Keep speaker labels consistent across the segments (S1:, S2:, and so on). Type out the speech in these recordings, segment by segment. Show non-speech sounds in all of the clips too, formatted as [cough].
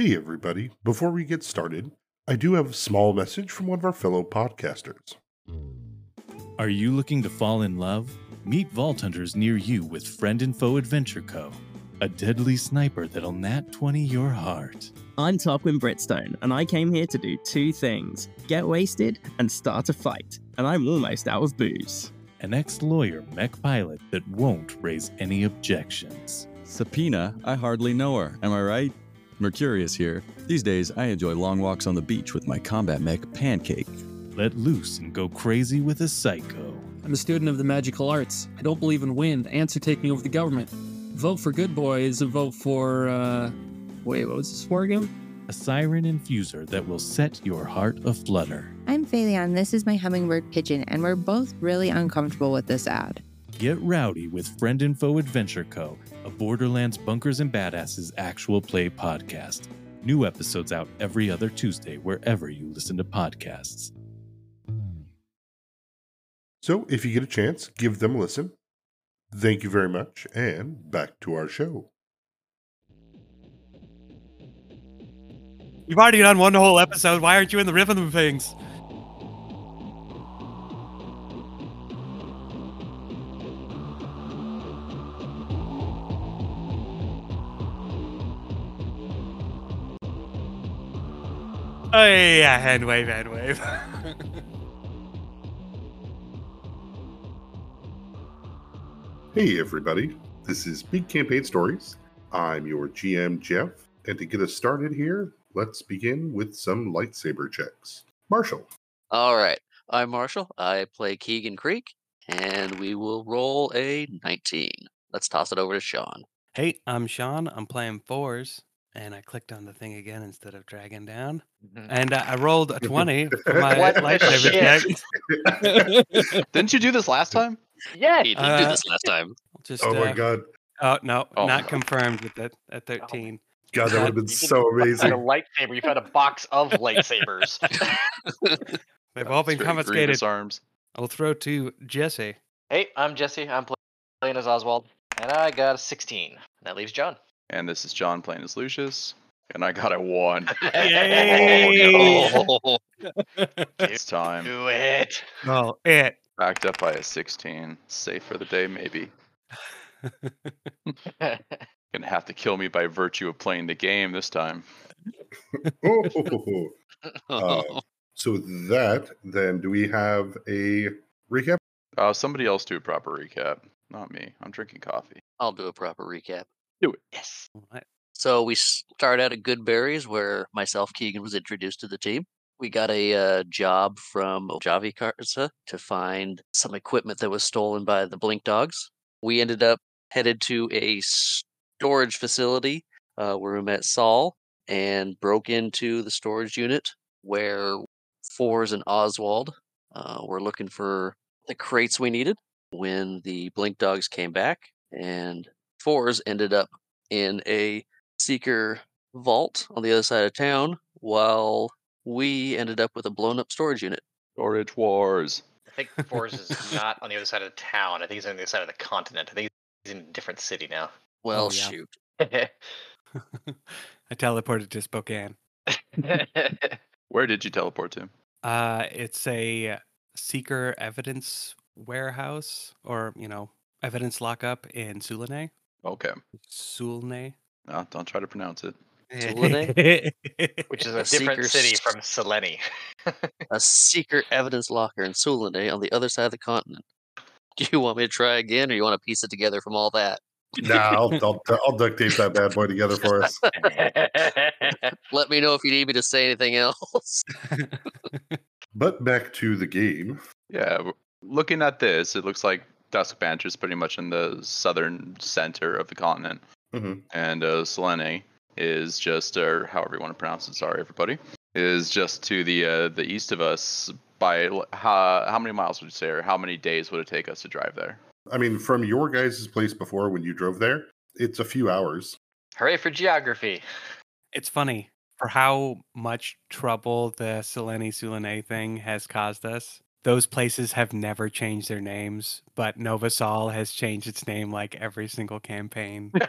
S1: Hey, everybody. Before we get started, I do have a small message from one of our fellow podcasters.
S2: Are you looking to fall in love? Meet Vault Hunters near you with Friend and Foe Adventure Co., a deadly sniper that'll nat 20 your heart.
S3: I'm Tarquin Britstone, and I came here to do two things get wasted and start a fight. And I'm almost out of booze.
S2: An ex lawyer mech pilot that won't raise any objections.
S4: Subpoena, I hardly know her, am I right? Mercurius here. These days, I enjoy long walks on the beach with my combat mech Pancake.
S2: Let loose and go crazy with a psycho.
S5: I'm a student of the magical arts. I don't believe in wind. Ants are taking over the government. Vote for good boys and vote for, uh. Wait, what was this for again?
S2: A siren infuser that will set your heart aflutter.
S6: I'm Phaleon. This is my hummingbird pigeon, and we're both really uncomfortable with this ad.
S2: Get rowdy with Friend and Foe Adventure Co., a Borderlands Bunkers and Badasses actual play podcast. New episodes out every other Tuesday wherever you listen to podcasts.
S1: So, if you get a chance, give them a listen. Thank you very much, and back to our show.
S7: You've already done one whole episode. Why aren't you in the rhythm of things? Oh yeah, hand wave, hand wave. [laughs]
S1: Hey, everybody. This is Big Campaign Stories. I'm your GM, Jeff. And to get us started here, let's begin with some lightsaber checks. Marshall.
S8: All right. I'm Marshall. I play Keegan Creek, and we will roll a 19. Let's toss it over to Sean.
S7: hey, I'm Sean. I'm playing Fores, and I clicked on the thing again instead of dragging down, and uh, I rolled a twenty [laughs] for my
S9: What the
S7: lightsaber check. [laughs]
S9: Didn't you do this last time?
S8: Yeah, he did do
S7: Uh,
S8: this last time.
S7: Just
S1: Oh my
S7: uh,
S1: god.
S7: Oh no,
S9: Oh.
S7: not confirmed with that at thirteen.
S1: God, that would have been so amazing.
S9: find a lightsaber. You found a box of [laughs] lightsabers.
S7: They've all been confiscated.
S9: arms.
S7: I'll throw to Jesse.
S9: Hey, I'm Jesse. I'm playing as Oswald, and I got a 16. That leaves John.
S10: And this is John playing as Lucius. And I got a one. [laughs]
S7: Yay!
S8: Oh, [laughs]
S10: It's time.
S9: Do it.
S7: Oh, it.
S10: Backed up by a 16. Safe for the day, maybe. [laughs] Gonna have to kill me by virtue of playing the game this time.
S1: Oh, uh, so that, then do we have a recap?
S10: Uh, somebody else do a proper recap. Not me. I'm drinking coffee.
S8: I'll do a proper recap.
S10: Do it.
S8: Yes.
S7: What?
S8: So we start out at Good Berries, where myself, Keegan, was introduced to the team. We got a uh, job from Javi Karza to find some equipment that was stolen by the Blink Dogs. We ended up headed to a storage facility uh, where we met Saul and broke into the storage unit where Fores and Oswald uh, were looking for the crates we needed. When the Blink Dogs came back, and Fores ended up in a seeker vault on the other side of town, while we ended up with a blown up storage unit.
S10: Storage Wars.
S9: I think Forrest is [laughs] not on the other side of the town. I think he's on the other side of the continent. I think he's in a different city now.
S8: Well,
S7: Oh, yeah.
S8: shoot. [laughs] [laughs]
S7: I teleported to Spokane.
S10: Where did you teleport to?
S7: Uh, it's a seeker evidence warehouse, or you know, evidence lockup in Sule'Nei.
S10: Okay.
S7: Sule'Nei.
S10: No, don't try to pronounce it.
S8: Sulane? [laughs]
S9: Which is
S8: A
S9: a different
S8: seeker
S9: city
S8: s-
S9: from Selene. [laughs]
S8: a secret evidence locker in Sule'Nei on the other side of the continent. Do you want me to try again, or you want to piece it together from all that? [laughs]
S1: Nah, I'll, I'll, I'll duct tape that bad boy together for us.
S8: Let me know if you need me to say anything else.
S1: But back to the game.
S10: Yeah, looking at this, it looks like Dusk Banter is pretty much in the southern center of the continent.
S1: Mhm.
S10: And uh, Selene is just, or however you want to pronounce it, sorry everybody, is just to the uh, the east of us by how, how many miles would you say, or how many days would it take us to drive there?
S1: I mean, from your guys' place before when you drove there, it's a few hours.
S9: Hooray for geography.
S7: It's funny for how much trouble the Selene Sule'Nei thing has caused us. Those places have never changed their names, but Nova Sol has changed its name like every single campaign. [laughs]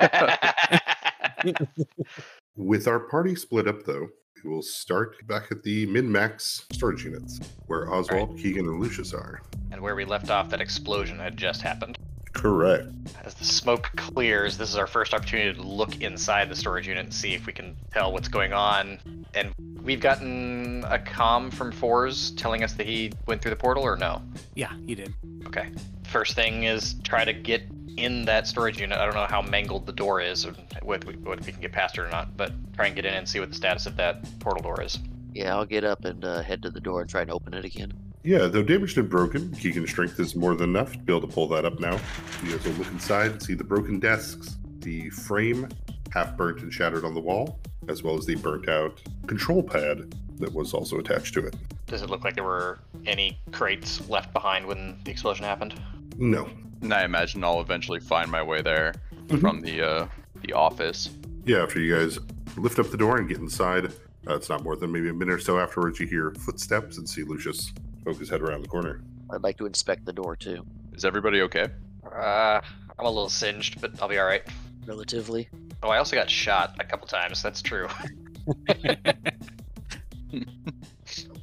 S1: With our party split up, though, we will start back at the min max storage units where Oswald, Keegan, and Lucius are.
S9: And where we left off, that explosion had just happened.
S1: Correct.
S9: As the smoke clears, this is our first opportunity to look inside the storage unit and see if we can tell what's going on. And we've gotten a comm from Fores telling us that he went through the portal, or no?
S7: Yeah, he did.
S9: Okay. First thing is try to get in that storage unit. I don't know how mangled the door is, or whether we, whether we can get past it or not, but try and get in and see what the status of that portal door is.
S8: Yeah, I'll get up and uh, head to the door and try and open it again.
S1: Yeah, though damaged and broken, Keegan's strength is more than enough to be able to pull that up now. You guys will look inside and see the broken desks, the frame half burnt and shattered on the wall, as well as the burnt out control pad that was also attached to it.
S9: Does it look like there were any crates left behind when the explosion happened?
S1: No.
S10: And I imagine I'll eventually find my way there
S1: Mhm.
S10: from the uh, the office.
S1: Yeah, after you guys lift up the door and get inside, uh, it's not more than maybe a minute or so afterwards you hear footsteps and see Lucius poke his head around the corner.
S8: I'd like to inspect the door too,
S10: Is everybody okay?
S9: Uh, I'm a little singed, but I'll be all right.
S8: relatively.
S9: Oh, I also got shot a couple times. That's true. [laughs]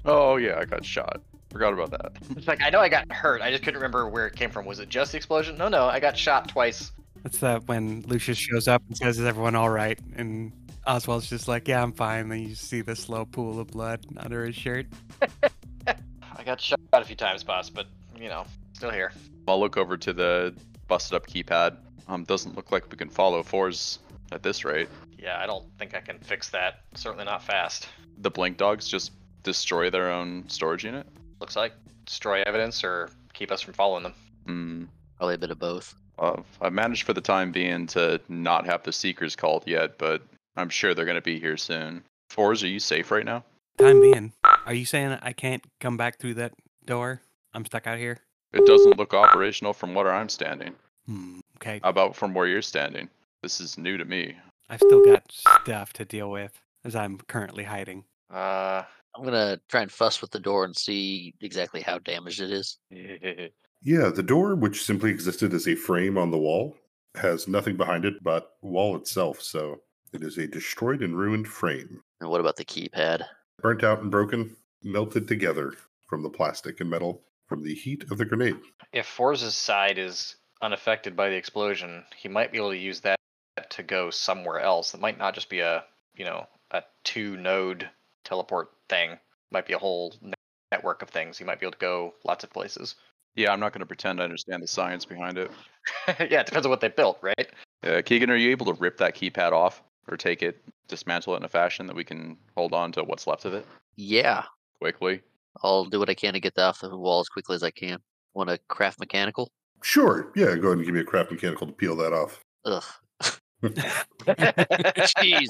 S10: Oh yeah, I got shot. Forgot about that.
S9: It's like I know I got hurt. I just couldn't remember where it came from. Was it just the explosion? No, no, I got shot twice.
S7: That's that when Lucius shows up and says, "Is everyone all right?" And Oswald's just like, "Yeah, I'm fine." Then you see the slow pool of blood under his shirt. [laughs]
S9: I got shot a few times, boss, but you know, still here.
S10: I'll look over to the busted up keypad. Um, doesn't look like we can follow Fores at this rate.
S9: Yeah, I don't think I can fix that. Certainly not fast.
S10: The blink dogs just destroy their own storage unit.
S9: Looks like destroy evidence or keep us from following them.
S10: Hmm.
S8: Probably a bit of both.
S10: Uh, I've managed for the time being to not have the seekers called yet, but I'm sure they're going to be here soon. Fores, are you safe right now?
S7: Time being, are you saying I can't come back through that door? I'm stuck out here.
S10: It doesn't look operational from where I'm standing.
S7: Hmm. Okay,
S10: How about from where you're standing? This is new to me.
S7: I've still got stuff to deal with as I'm currently hiding.
S9: Uh,
S8: I'm gonna try and fuss with the door and see exactly how damaged it is. [laughs]
S1: Yeah, the door, which simply existed as a frame on the wall, has nothing behind it but wall itself, so it is a destroyed and ruined frame.
S8: And what about the keypad?
S1: Burnt out and broken, melted together from the plastic and metal from the heat of the grenade.
S9: if Forza's side is unaffected by the explosion, he might be able to use that to go somewhere else. It might not just be a, you know, a two node teleport thing. Might be a whole network of things. He might be able to go lots of places. [laughs]
S10: Yeah, I'm not going to pretend I understand the science behind it.
S9: yeah, it depends on what they built, right?
S10: Uh, Keegan, are you able to rip that keypad off or take it, dismantle it in a fashion that we can hold on to what's left of it
S8: Yeah,
S10: quickly?
S8: I'll do what I can to get that off the wall as quickly as I can. Want to craft mechanical?
S1: Sure, yeah, go ahead and give me a craft mechanical to peel that off.
S8: Ugh. [laughs] Jeez.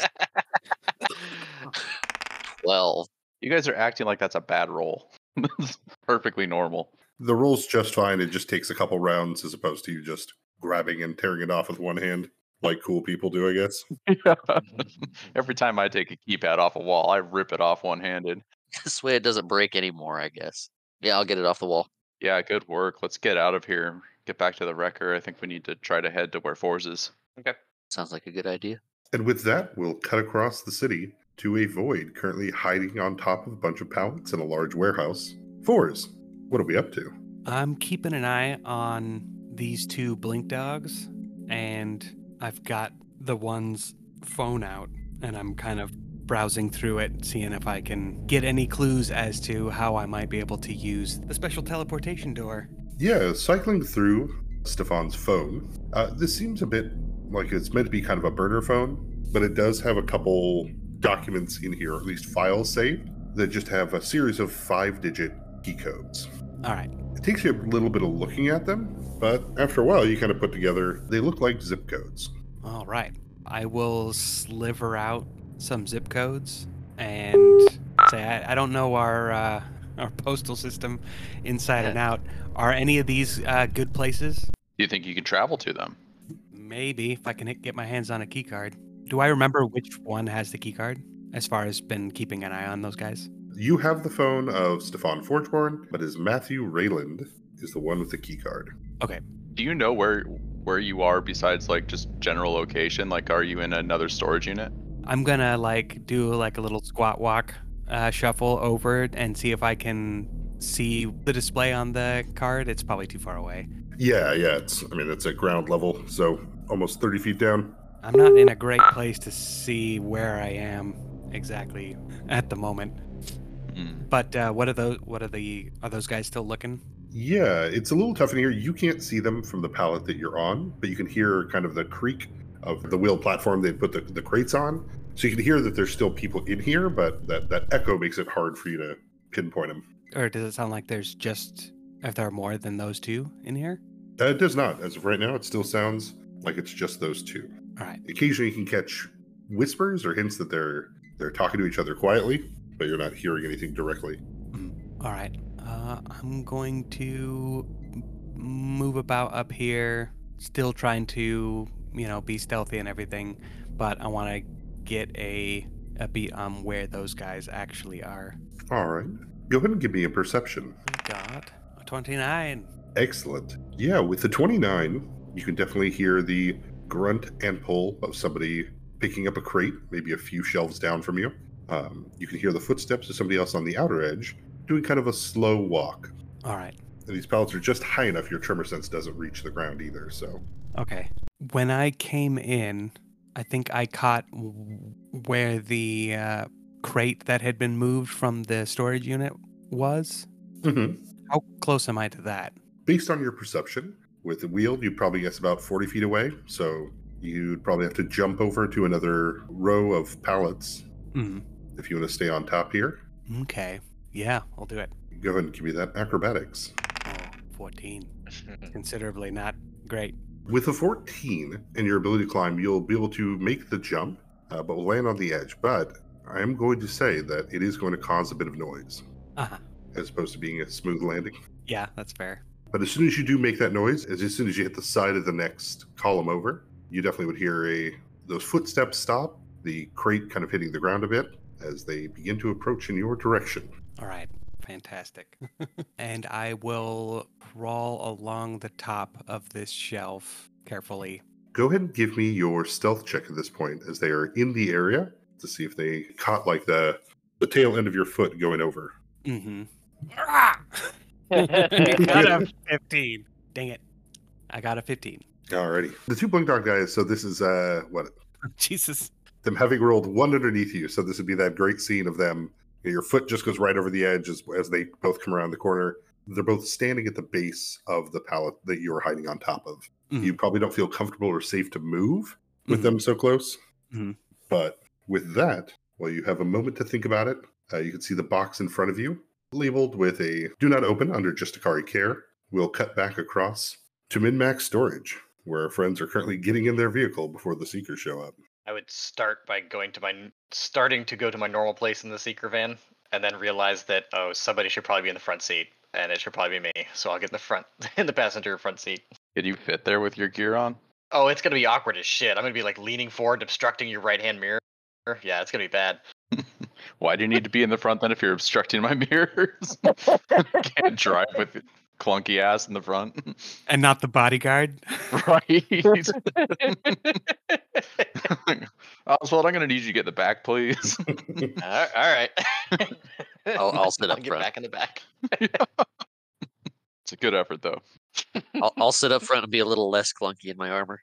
S8: Twelve.
S10: You guys are acting like that's a bad roll. It's [laughs] perfectly normal.
S1: The roll's just fine. It just takes a couple rounds as opposed to you just grabbing and tearing it off with one hand, like cool people do, I guess. [laughs] [laughs]
S10: Every time I take a keypad off a wall, I rip it off one handed. [laughs]
S8: This way it doesn't break anymore, I guess. Yeah, I'll get it off the wall.
S10: Yeah, good work. Let's get out of here. Get back to the wrecker. I think we need to try to head to where Fores is. Okay.
S8: Sounds like a good idea.
S1: And with that, we'll cut across the city to a void currently hiding on top of a bunch of pallets in a large warehouse. Fores, what are we up to?
S7: I'm keeping an eye on these two blink dogs, and I've got the one's phone out, and I'm kind of browsing through it, seeing if I can get any clues as to how I might be able to use the special teleportation door.
S1: Yeah, cycling through Stefan's phone. Uh, this seems a bit like it's meant to be kind of a burner phone, but it does have a couple documents in here, or at least files saved, that just have a series of five digit key codes.
S7: All right.
S1: It takes you a little bit of looking at them, but after a while, you kind of put together, they look like zip codes.
S7: All right. I will sliver out some zip codes and say I, I don't know our uh, our postal system inside and out. Are any of these uh, good places?
S10: Do you think you could travel to them?
S7: Maybe if I can hit, get my hands on a key card. Do I remember which one has the key card? As far as been keeping an eye on those guys.
S1: You have the phone of Stefan Forgeborn, but is Matthew Rayland is the one with the key card.
S7: Okay.
S10: Do you know where where you are besides like just general location? Like, are you in another storage unit?
S7: I'm gonna like do like a little squat walk, uh, shuffle over and see if I can see the display on the card. It's probably too far away.
S1: Yeah, yeah. It's I mean it's at ground level, so almost thirty feet down.
S7: I'm not in a great place to see where I am exactly at the moment.
S10: Mm.
S7: But uh, what are those? What are the? Are those guys still looking?
S1: Yeah, it's a little tough in here. You can't see them from the pallet that you're on, but you can hear kind of the creak of the wheel platform they put the, the crates on. So you can hear that there's still people in here, but that, that echo makes it hard for you to pinpoint them.
S7: Or does it sound like there's just if there are more than those two in here?
S1: Uh, it does not. As of right now, it still sounds like it's just those two.
S7: All right.
S1: Occasionally, you can catch whispers or hints that they're they're talking to each other quietly, but you're not hearing anything directly.
S7: All right. Uh, I'm going to move about up here, still trying to, you know, be stealthy and everything, but I want to get a a beat on where those guys actually are.
S1: All right. Go ahead and give me a perception.
S7: Got a 29.
S1: Excellent. Yeah, with the 29, you can definitely hear the grunt and pull of somebody picking up a crate, maybe a few shelves down from you. Um, you can hear the footsteps of somebody else on the outer edge doing kind of a slow walk.
S7: All right.
S1: And these pallets are just high enough your tremor sense doesn't reach the ground either. So,
S7: Okay. When I came in, I think I caught where the uh, crate that had been moved from the storage unit was.
S1: Mhm.
S7: How close am I to that?
S1: based on your perception, with the wheel, you'd probably guess about 40 feet away. So, you'd probably have to jump over to another row of pallets
S7: Mm.
S1: If you want to stay on top here.
S7: Okay. Yeah, I'll do it.
S1: Go ahead and give me that acrobatics.
S7: Oh, 14. [laughs] Considerably not great.
S1: With a 14 and your ability to climb, you'll be able to make the jump, uh, but will land on the edge. But I am going to say that it is going to cause a bit of noise
S7: Uh-huh.
S1: as opposed to being a smooth landing.
S7: Yeah, that's fair.
S1: But as soon as you do make that noise, as, as soon as you hit the side of the next column over, you definitely would hear a those footsteps stop, the crate kind of hitting the ground a bit as they begin to approach in your direction.
S7: All right. Fantastic. [laughs] and I will crawl along the top of this shelf carefully.
S1: Go ahead and give me your stealth check at this point as they are in the area to see if they caught like the the tail end of your foot going over.
S7: Mm-hmm. [laughs] Ah! I got a [laughs] 15. Dang it. I got a 15.
S1: Alrighty. The two blink dog guys, so this is uh what
S7: Jesus.
S1: Them having rolled one underneath you. So this would be that great scene of them. you know, your foot just goes right over the edge as, as they both come around the corner. They're both standing at the base of the pallet that you're hiding on top of.
S7: Mhm.
S1: You probably don't feel comfortable or safe to move with
S7: Mhm.
S1: them so close.
S7: Mhm.
S1: But with that, well, you have a moment to think about it. Uh, you can see the box in front of you, labeled with a "Do not open" under Justicari care. We'll cut back across to Minmax storage, where our friends are currently getting in their vehicle before the seekers show up.
S9: I would start by going to my starting to go to my normal place in the seeker van, and then realize that oh somebody should probably be in the front seat, and it should probably be me. So I'll get in the front [laughs] in the passenger front seat.
S10: Can you fit there with your gear on?
S9: Oh, it's gonna be awkward as shit. I'm gonna be like leaning forward, obstructing your right hand mirror. Yeah, it's gonna be bad. [laughs]
S10: Why do you need to be in the front then if you're obstructing my [laughs] mirrors? Can't drive with clunky ass in the front. [laughs]
S7: And not the bodyguard.
S10: right. [laughs] Oswald, I'm gonna need you to get in the back, please. [laughs]
S9: all right.
S8: I'll- I'll sit up
S9: get
S8: front.
S9: back in the back.
S10: it's a good effort though.
S8: I'll, I'll sit up front and be a little less clunky in my armor.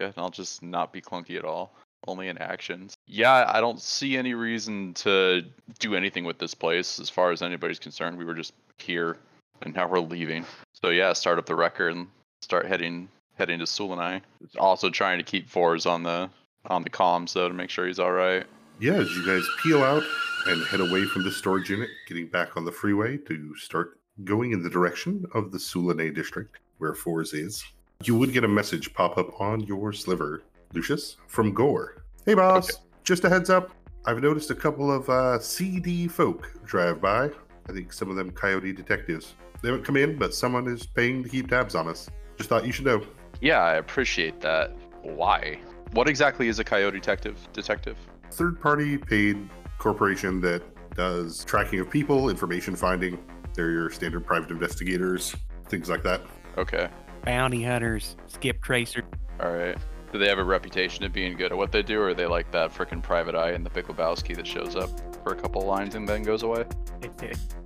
S10: Yeah, and I'll just not be clunky at all. Only in actions. Yeah, I don't see any reason to do anything with this place as far as anybody's concerned. We were just here and now we're leaving. So yeah, start up the wrecker and start heading heading to Sule'Nei. Also trying to keep Fores on the on the comms though to make sure he's alright.
S1: Yeah, as you guys peel out and head away from the storage unit, getting back on the freeway to start going in the direction of the Sule'Nei district, where Fores is, you would get a message pop up on your sliver, Lucius, from Gore. Hey, boss.
S10: Okay.
S1: Just a heads up. I've noticed a couple of uh, CD folk drive by. I think some of them coyote detectives. They haven't come in, but someone is paying to keep tabs on us. Just thought you should know.
S10: Yeah, I appreciate that. Why? What exactly is a coyote detective detective?
S1: third party paid corporation that does tracking of people, information finding. They're your standard private investigators, things like that.
S10: Okay.
S7: Bounty hunters. Skip tracer.
S10: Alright. Do they have a reputation of being good at what they do, or are they like that frickin' private eye in the Big Lebowski that shows up for a couple lines and then goes away?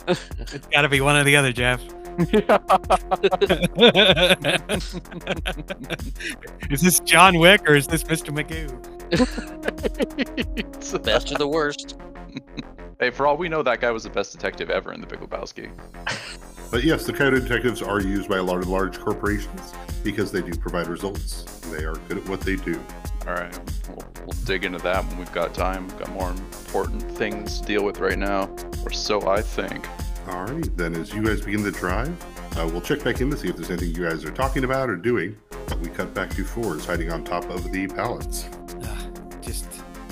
S7: it's got to be one or the other, Jeff. [laughs] is this John Wick or is this Mr. Magoo? [laughs]
S8: Best or the worst. [laughs]
S10: Hey, for all we know, that guy was the best detective ever in the Big Lebowski. [laughs]
S1: But yes, the coyote detectives are used by a lot of large corporations because they do provide results. They are good at what they do.
S10: All right, we'll, we'll dig into that when we've got time. We've got more important things to deal with right now, or so I think.
S1: All right, then as you guys begin the drive, uh, we'll check back in to see if there's anything you guys are talking about or doing. But we cut back to Fores hiding on top of the pallets.
S7: Ugh, just,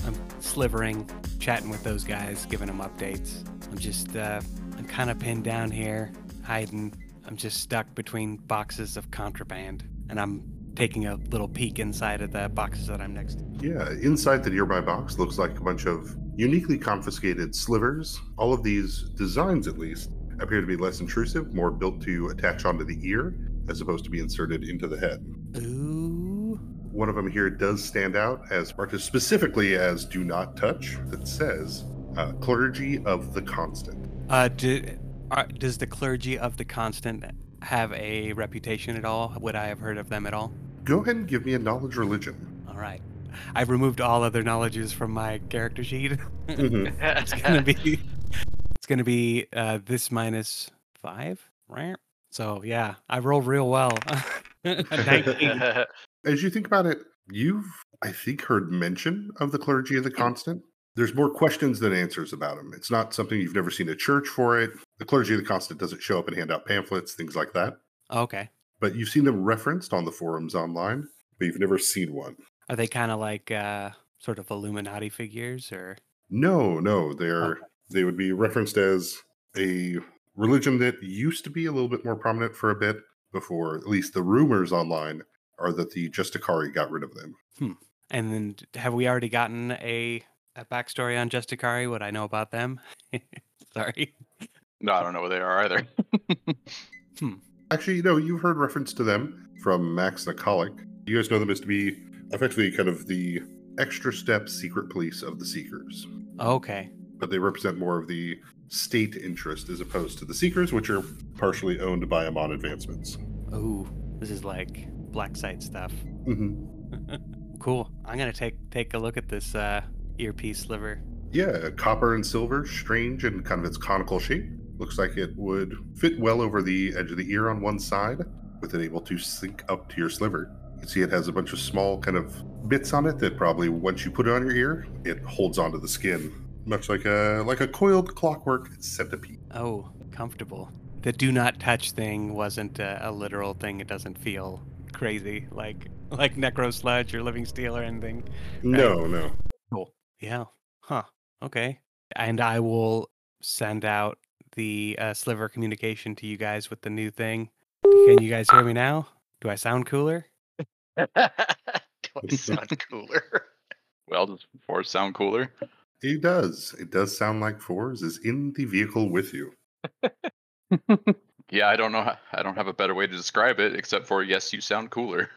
S7: I'm slivering, chatting with those guys, giving them updates. I'm just, uh, I'm kind of pinned down here, hiding. I'm just stuck between boxes of contraband, and I'm taking a little peek inside of the boxes that I'm next to.
S1: Yeah, inside the nearby box looks like a bunch of uniquely confiscated slivers. All of these designs, at least, appear to be less intrusive, more built to attach onto the ear as opposed to be inserted into the head.
S7: Ooh.
S1: One of them here does stand out as marked specifically as "Do Not Touch." That says uh, "Clergy of the Constant."
S7: Uh, do, uh, does the clergy of the Constant have a reputation at all? Would I have heard of them at all?
S1: Go ahead and give me a knowledge religion.
S7: All right. I've removed all other knowledges from my character sheet.
S1: Mhm. [laughs]
S7: it's gonna be it's gonna be uh, this minus five, right? So yeah, I rolled real well. [laughs] 19. [laughs]
S1: As you think about it, you've, I think, heard mention of the clergy of the constant. There's more questions than answers about them. It's not something you've never seen a church for it. The clergy of the constant doesn't show up and hand out pamphlets, things like that.
S7: okay.
S1: But you've seen them referenced on the forums online, but you've never seen one.
S7: Are they kind of like uh, sort of Illuminati figures, or
S1: No, no, they're
S7: Okay.
S1: they would be referenced as a religion that used to be a little bit more prominent for a bit before at least the rumors online are that the Justicari got rid of them. Hmm.
S7: and then have we already gotten a a backstory on Justicari? What I know about them? [laughs] Sorry.
S10: No, I don't know what they are either. [laughs] Hmm.
S1: Actually, no, you've heard reference to them from Max Nikolic. You guys know them as to be effectively kind of the extra step secret police of the Seekers.
S7: Okay.
S1: But they represent more of the state interest as opposed to the Seekers, which are partially owned by Amon Advancements.
S7: Ooh, this is like black site stuff.
S1: hmm [laughs]
S7: cool. I'm gonna take take a look at this uh, earpiece sliver.
S1: Yeah, copper and silver, strange and kind of its conical shape. Looks like it would fit well over the edge of the ear on one side, with it able to sink up to your sliver. You can see it has a bunch of small kind of bits on it that probably once you put it on your ear, it holds onto the skin, much like a like a coiled clockwork centipede.
S7: Oh, comfortable. The do not touch thing wasn't a, a literal thing. It doesn't feel crazy like like necro sludge or living steel or anything.
S1: No, no.
S7: Cool. Yeah. Huh. Okay. And I will send out the uh, sliver communication to you guys with the new thing. Can you guys hear me now? Do I sound cooler? [laughs]
S9: Do I sound cooler? [laughs]
S10: Well, does Force sound cooler?
S1: It does. It does sound like Fores is in the vehicle with you. [laughs]
S10: Yeah, I don't know. I don't have a better way to describe it except for yes, you sound cooler.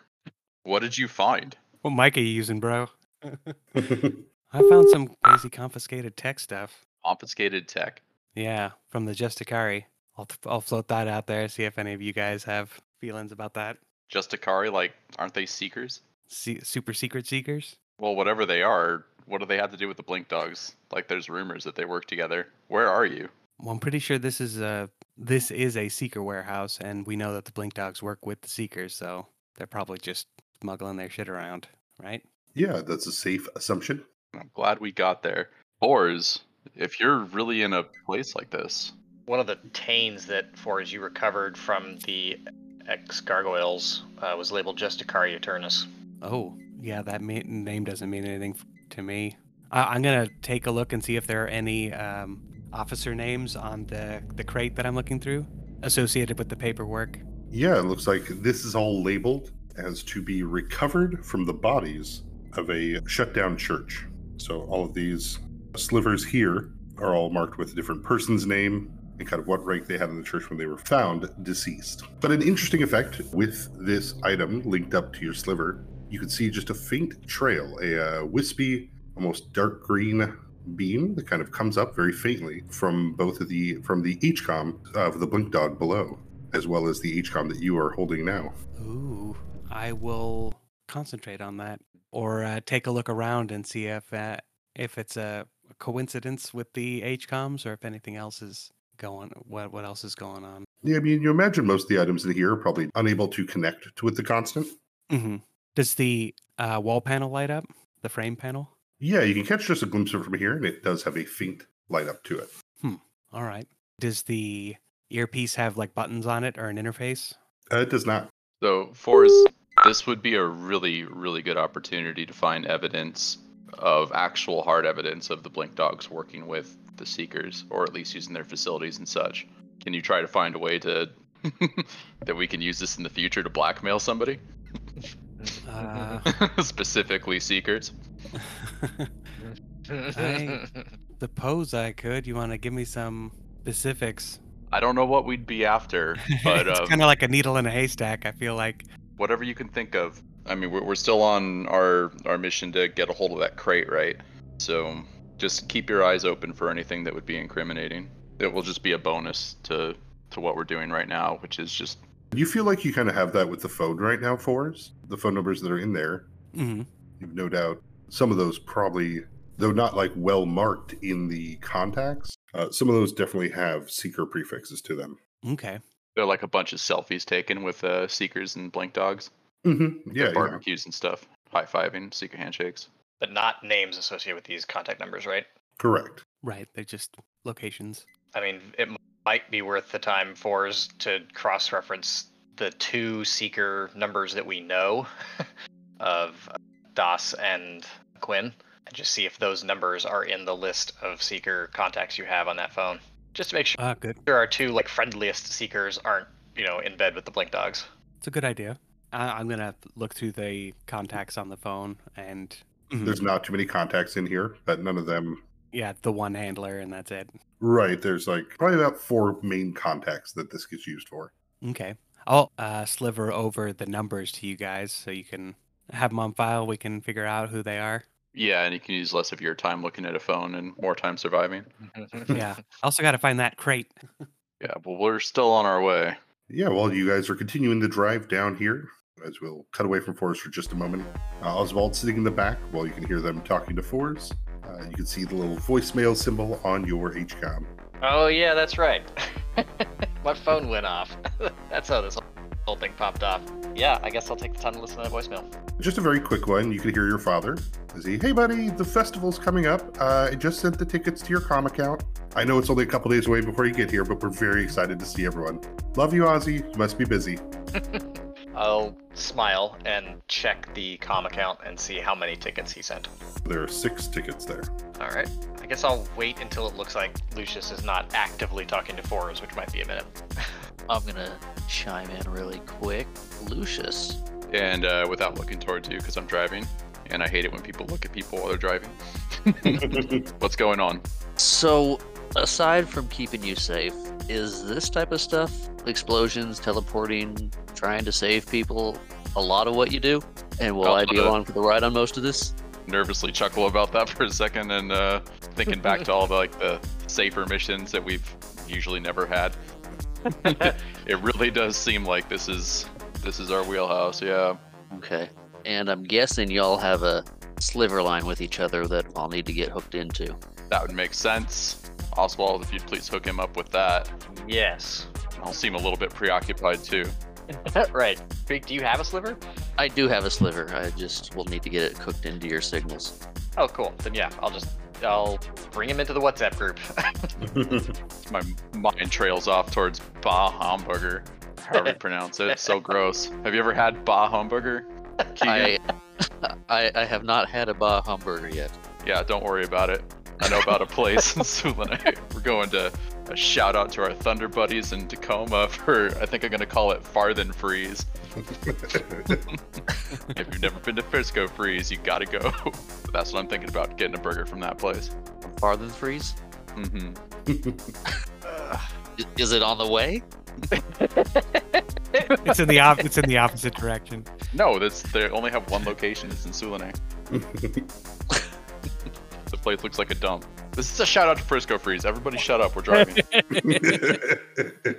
S10: What did you find?
S7: What mic are you using, bro? [laughs] I found some crazy confiscated tech stuff.
S10: Confiscated tech.
S7: Yeah, from the Justicari. I'll, th- I'll float that out there, see if any of you guys have feelings about that.
S10: Justicari, like, aren't they seekers?
S7: Se- super secret seekers?
S10: Well, whatever they are, what do they have to do with the Blink Dogs? Like, there's rumors that they work together. Where are you?
S7: Well, I'm pretty sure this is a this is a seeker warehouse, and we know that the Blink Dogs work with the seekers, so they're probably just smuggling their shit around, right?
S1: yeah, that's a safe assumption.
S10: I'm glad we got there. Ors, if you're really in a place like this,
S9: One of the tains that, for you recovered from the ex gargoyles, uh, was labeled Justicari Eternus.
S7: Oh, yeah, that ma- name doesn't mean anything to me. I- I'm gonna take a look and see if there are any um, officer names on the the crate that I'm looking through associated with the paperwork.
S1: Yeah, it looks like this is all labeled as to be recovered from the bodies of a shut down church. So all of these slivers here are all marked with a different person's name and kind of what rank they had in the church when they were found deceased. But an interesting effect with this item linked up to your sliver you can see just a faint trail, a uh, wispy, almost dark green beam that kind of comes up very faintly from both of the from the HCOM of the blink dog below, as well as the HCOM that you are holding now.
S7: Ooh, I will concentrate on that, or uh, take a look around and see if uh, if it's a coincidence with the HComs or if anything else is going. What what else is going on?
S1: Yeah, I mean, you imagine most of the items in here are probably unable to connect to with the constant.
S7: hmm Does the uh, wall panel light up? The frame panel?
S1: Yeah, you can catch just a glimpse of it from here, and it does have a faint light up to it. Hmm.
S7: All right. Does the earpiece have like buttons on it or an interface?
S1: Uh, it does not.
S10: So, Forrest, this would be a really, really good opportunity to find evidence of actual hard evidence of the Blink Dogs working with the Seekers, or at least using their facilities and such. Can you try to find a way to [laughs] that we can use this in the future to blackmail somebody, [laughs]
S7: Uh, [laughs]
S10: specifically Seekers? [laughs]
S7: I suppose I could. You want to give me some specifics?
S10: I don't know what we'd be after, [laughs] but
S7: it's
S10: um,
S7: kind of like a needle in a haystack. I feel like.
S10: whatever you can think of. I mean, we're, we're still on our our mission to get a hold of that crate, right? So just keep your eyes open for anything that would be incriminating. It will just be a bonus to to what we're doing right now, which is just
S1: You feel like you kind of have that with the phone right now, Forrest. The phone numbers that are in there,
S7: hmm
S1: you've no doubt some of those probably, though not like well marked in the contacts, uh, some of those definitely have seeker prefixes to them.
S7: Okay.
S10: they're like a bunch of selfies taken with uh, seekers and blink dogs,
S1: Mm-hmm. Yeah,
S10: Their
S1: yeah.
S10: barbecues and stuff, high fiving, seeker handshakes.
S9: but not names associated with these contact numbers, right?
S1: correct.
S7: Right. They're just locations.
S9: I mean, it m- might be worth the time for us to cross reference the two seeker numbers that we know [laughs] of uh, Das and Quinn and just see if those numbers are in the list of seeker contacts you have on that phone. Just to make sure
S7: Ah, good.
S9: our two like friendliest seekers aren't, you know, in bed with the blink dogs.
S7: It's a good idea. I, I'm gonna look through the contacts on the phone and.
S1: There's not too many contacts in here, but none of them.
S7: Yeah, the one handler, and that's it.
S1: Right. There's like probably about four main contacts that this gets used for.
S7: Okay. I'll uh, sliver over the numbers to you guys so you can have them on file. We can figure out who they are.
S10: Yeah, and you can use less of your time looking at a phone and more time surviving. [laughs]
S7: Yeah. also got to find that crate. [laughs]
S10: Yeah, well, we're still on our way.
S1: Yeah, well, you guys are continuing the drive down here, as we'll cut away from Forrest for just a moment. Uh, Oswald sitting in the back while you can hear them talking to Forrest. Uh, you can see the little voicemail symbol on your HCOM.
S9: Oh yeah, that's right. [laughs] My phone went off. [laughs] that's how this whole thing popped off. Yeah, I guess I'll take the time to listen to that voicemail.
S1: Just a very quick one. You can hear your father. Is he, hey, buddy, the festival's coming up. Uh, I just sent the tickets to your com account. I know it's only a couple days away before you get here, but we're very excited to see everyone. Love you, Ozzy. You must be busy. [laughs]
S9: I'll smile and check the com account and see how many tickets he sent.
S1: There are six tickets there.
S9: All right. I guess I'll wait until it looks like Lucius is not actively talking to Forrest, which might be a minute. [laughs]
S8: I'm gonna chime in really quick. Lucius,
S10: And uh, without looking towards you, because I'm driving, and I hate it when people look at people while they're driving. [laughs] What's going on?
S8: so aside from keeping you safe, is this type of stuff, explosions, teleporting, trying to save people, a lot of what you do? And will I be along for the ride on most of this?
S10: Nervously chuckle about that [laughs] for a second, and uh, thinking back to all the like the safer missions that we've usually never had. [laughs] it really does seem like this is this is our wheelhouse. Yeah.
S8: Okay. And I'm guessing y'all have a sliver line with each other that I'll need to get hooked into.
S10: That would make sense. Oswald, if you'd please hook him up with that.
S9: Yes.
S10: I'll seem a little bit preoccupied too. [laughs]
S9: right. Big, do you have a sliver?
S8: I do have a sliver. I just will need to get it cooked into your signals.
S9: Oh, cool. Then yeah, I'll just I'll bring him into the WhatsApp group. [laughs]
S10: My mind trails off towards Ba Hamburger. However you [laughs] pronounce it. So gross. Have you ever had Ba Hamburger?
S8: I, I I have not had a Ba hamburger yet.
S10: Yeah, don't worry about it. I know about a place in Sulanite. We're going to a shout out to our Thunder buddies in Tacoma for I think I'm gonna call it Farthen Freeze. [laughs] if you've never been to Frisco Freeze, you gotta go. [laughs] That's what I'm thinking about getting a burger from that place.
S8: Farther freeze?
S10: hmm [laughs]
S8: I- Is it on the way?
S7: It's in the op- it's in the opposite direction.
S10: No, that's they only have one location. It's in Sule'Nei. The place looks like a dump. This is a shout out to Frisco Freeze. Everybody shut up. We're driving. [laughs] [laughs]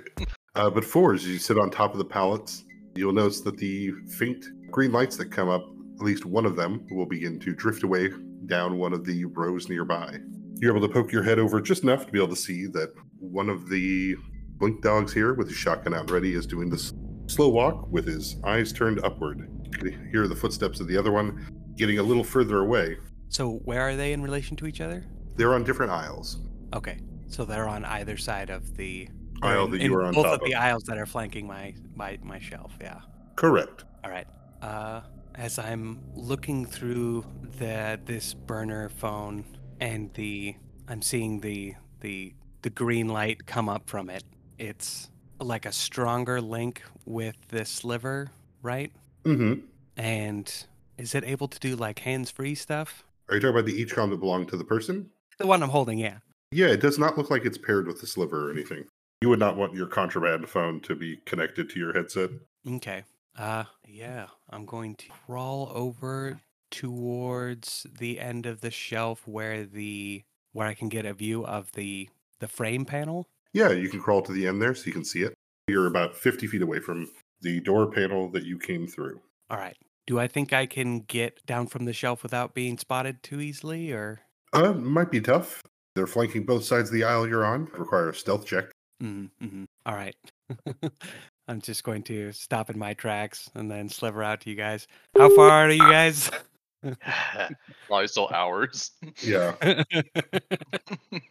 S1: uh, but four, as you sit on top of the pallets, you'll notice that the faint green lights that come up, at least one of them, will begin to drift away down one of the rows nearby. You're able to poke your head over just enough to be able to see that one of the blink dogs here, with his shotgun out ready, is doing this slow walk with his eyes turned upward. You can hear the footsteps of the other one getting a little further away.
S7: So where are they in relation to each other?
S1: They're on different aisles.
S7: Okay, so they're on either side of the
S1: Aisle
S7: in-
S1: that you are on
S7: both
S1: top
S7: of the aisles that are flanking my my my shelf. Yeah.
S1: Correct.
S7: All right. Uh, as I'm looking through the this burner phone and the I'm seeing the the the green light come up from it. It's like a stronger link with this sliver, right?
S1: Mm-hmm.
S7: And is it able to do like hands-free stuff?
S1: Are you talking about the each that belonged to the person?
S7: The one I'm holding, yeah.
S1: Yeah, it does not look like it's paired with the sliver or anything. You would not want your contraband phone to be connected to your headset.
S7: Okay. Uh yeah, I'm going to crawl over towards the end of the shelf where the where I can get a view of the the frame panel.
S1: Yeah, you can crawl to the end there so you can see it. You're about 50 feet away from the door panel that you came through.
S7: All right. Do I think I can get down from the shelf without being spotted too easily or
S1: Uh, might be tough. They're flanking both sides of the aisle you're on. Require a stealth check.
S7: mm-hmm. All right. [laughs] I'm just going to stop in my tracks and then sliver out to you guys. How far are you guys? [laughs] [laughs]
S10: Probably still hours.
S1: Yeah.
S7: I'm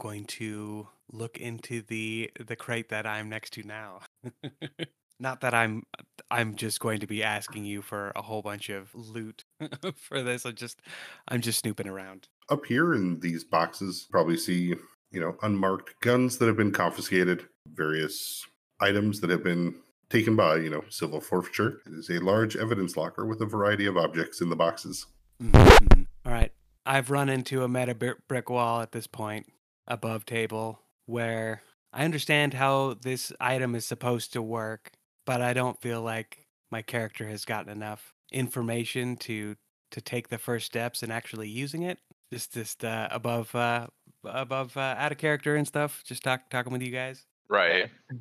S7: going to look into the the crate that I'm next to now. Not that I'm I'm just going to be asking you for a whole bunch of loot [laughs] for this. I'm just I'm just snooping around.
S1: Up here in these boxes, probably see, you know, unmarked guns that have been confiscated, various items that have been taken by, you know, civil forfeiture. It is a large evidence locker with a variety of objects in the boxes.
S7: Mhm. All right. I've run into a meta brick wall at this point above table where I understand how this item is supposed to work, but I don't feel like my character has gotten enough information to to take the first steps in actually using it. Just just uh, above uh above uh, out of character and stuff. Just talk talking with you guys.
S10: Right. [laughs]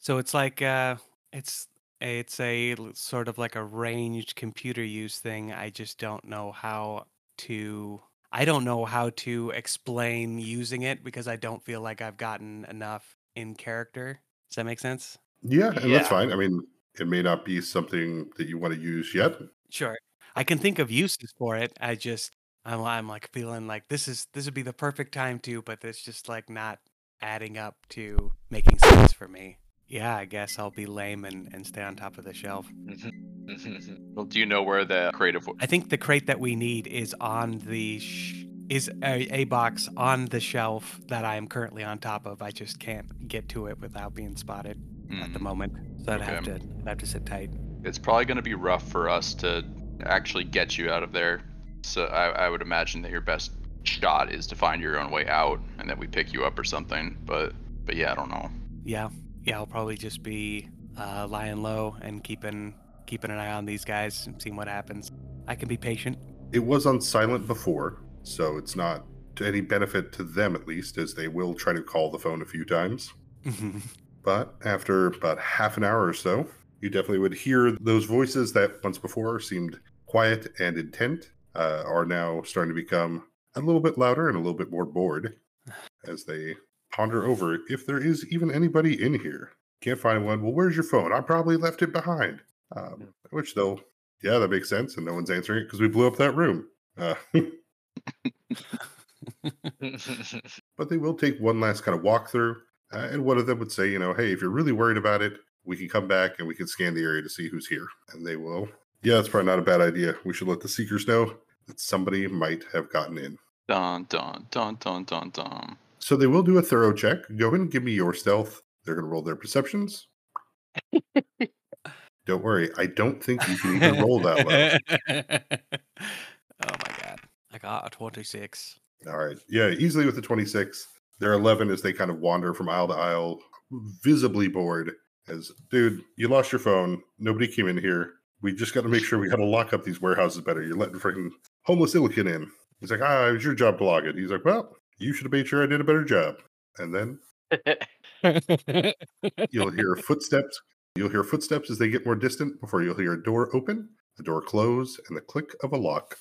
S7: So it's like uh it's it's a l- sort of like a ranged computer use thing. I just don't know how to I don't know how to explain using it because I don't feel like I've gotten enough in character. Does that make sense?
S1: Yeah, and
S10: Yeah.
S1: that's fine. I mean, it may not be something that you want to use yet.
S7: Sure. I can think of uses for it. I just I'm I'm like feeling like this is this would be the perfect time to, but it's just like not adding up to making sense for me. Yeah, I guess I'll be lame and, and stay on top of the shelf. [laughs]
S10: well, do you know where the crate of
S7: I think the crate that we need is on the sh- is a, a box on the shelf that I am currently on top of. I just can't get to it without being spotted at the
S10: Hmm.
S7: moment. So I'd have to I'd have to sit tight.
S10: It's probably going to be rough for us to actually get you out of there. So I, I would imagine that your best shot is to find your own way out, and that we pick you up or something. But but yeah, I don't know.
S7: Yeah, yeah, I'll probably just be uh, lying low and keeping keeping an eye on these guys and seeing what happens. I can be patient.
S1: It was on silent before, so it's not to any benefit to them at least, as they will try to call the phone a few times. [laughs] But after about half an hour or so, you definitely would hear those voices that once before seemed quiet and intent uh, are now starting to become a little bit louder and a little bit more bored as they ponder over if there is even anybody in here. Can't find one. Well, where's your phone? I probably left it behind. Um, which they'll, yeah, that makes sense. And no one's answering it because we blew up that room. Uh, [laughs] [laughs] but they will take one last kind of walkthrough. Uh, and one of them would say, you know, hey, if you're really worried about it, we can come back and we can scan the area to see who's here. And they will, yeah, that's probably not a bad idea. We should let the seekers know that somebody might have gotten in.
S10: Dun dun dun dun dun dun.
S1: So they will do a thorough check. Go ahead and give me your stealth. They're going to roll their perceptions. [laughs] don't worry, I don't think you can even roll that low. [laughs]
S7: oh my god. I got a 26.
S1: All right. Yeah, easily with the 26. They're 11 as they kind of wander from aisle to aisle, visibly bored. As, dude, you lost your phone. Nobody came in here. We just got to make sure we got to lock up these warehouses better. You're letting freaking homeless Illican in. He's like, ah, it was your job to log it. He's like, well, you should have made sure I did a better job. And then you'll [laughs] hear footsteps. You'll hear footsteps as they get more distant before you'll hear a door open, the door close, and the click of a lock.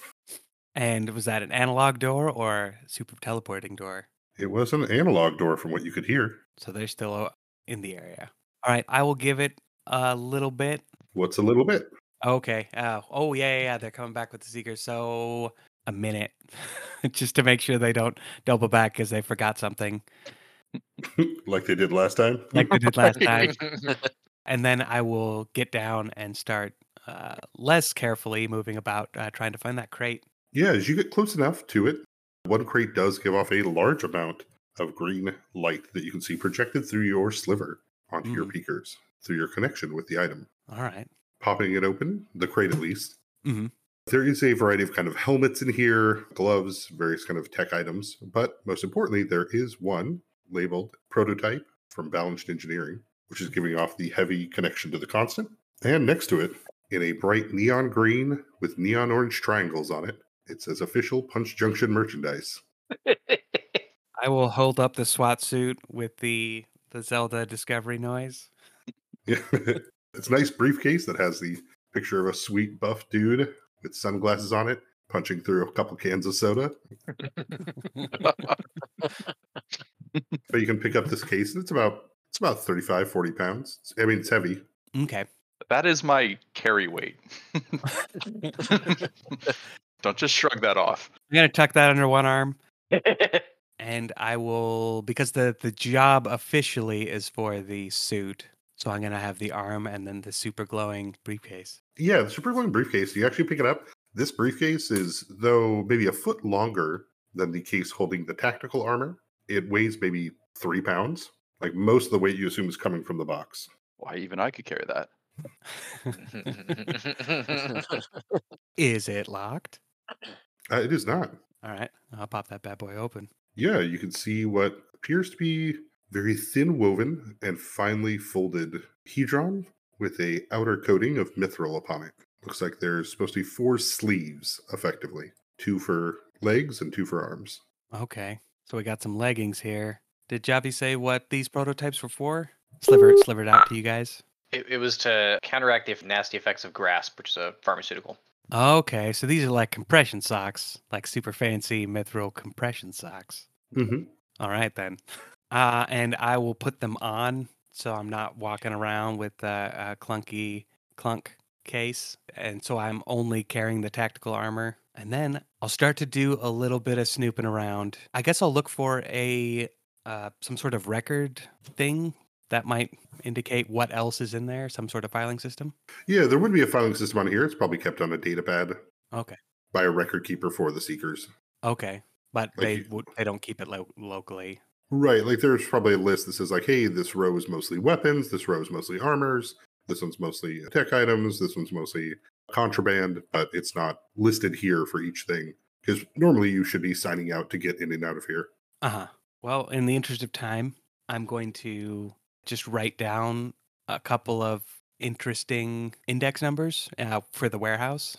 S7: and was that an analog door or super teleporting door?
S1: It was an analog door from what you could hear.
S7: So they're still in the area. All right, I will give it a little bit.
S1: What's a little bit?
S7: Okay. Uh, oh yeah, yeah, yeah. They're coming back with the seekers. So a minute, [laughs] just to make sure they don't double back because they forgot something, [laughs]
S1: like they did last time.
S7: like they did last time. [laughs] And then I will get down and start uh, less carefully moving about, uh, trying to find that crate.
S1: Yeah, as you get close enough to it, one crate does give off a large amount of green light that you can see projected through your sliver onto your peekers through your connection with the item.
S7: All right.
S1: Popping it open, the crate at least,
S7: hmm
S1: there is a variety of kind of helmets in here, gloves, various kind of tech items, but most importantly, there is one labeled prototype from Balanced Engineering, which is giving off the heavy connection to the constant. And next to it, in a bright neon green with neon orange triangles on it, it says official Punch Junction merchandise. [laughs]
S7: I will hold up the SWAT suit with the the Zelda discovery noise.
S1: Yeah. [laughs] it's a nice briefcase that has the picture of a sweet buff dude with sunglasses on it, punching through a couple cans of soda. [laughs] But you can pick up this case, and it's about it's about 35, 40 pounds. It's- I mean, it's heavy.
S7: Okay.
S10: That is my carry weight. Don't just shrug that off.
S7: I'm gonna tuck that under one arm, [laughs] and I will because the the job officially is for the suit. So I'm gonna have the arm and then the super glowing briefcase.
S1: Yeah, the super glowing briefcase. You actually pick it up. This briefcase is though maybe a foot longer than the case holding the tactical armor. It weighs maybe three pounds. Like most of the weight you assume is coming from the box.
S10: Why even I could carry that. [laughs] [laughs]
S7: Is it locked?
S1: Uh, it is not.
S7: All right, I'll pop that bad boy open.
S1: Yeah, you can see what appears to be very thin woven and finely folded hedron with a outer coating of mithril upon it. Looks like there's supposed to be four sleeves, effectively. Two for legs and two for arms.
S7: Okay, so we got some leggings here. Did Javi say what these prototypes were for? Sliver slivered out to you guys.
S9: It, it was to counteract the nasty effects of grasp, which is a pharmaceutical.
S7: Okay, so these are like compression socks, like super fancy mithril compression socks.
S1: Mm-hmm.
S7: All right then. Uh, and I will put them on so I'm not walking around with a, a clunky clunk case. And so I'm only carrying the tactical armor. And then I'll start to do a little bit of snooping around. I guess I'll look for a uh, some sort of record thing that might indicate what else is in there, some sort of filing system.
S1: Yeah, there would be a filing system on here. It's probably kept on a data pad
S7: Okay.
S1: by a record keeper for the seekers.
S7: Okay. But
S1: Like
S7: they
S1: you-
S7: they don't keep it lo- locally.
S1: Right, like there's probably a list that says like, hey, this row is mostly weapons, this row is mostly armors, this one's mostly tech items, this one's mostly contraband, but it's not listed here for each thing because normally you should be signing out to get in and out of here.
S7: Uh huh. Well, in the interest of time, I'm going to just write down a couple of interesting index numbers uh, for the warehouse.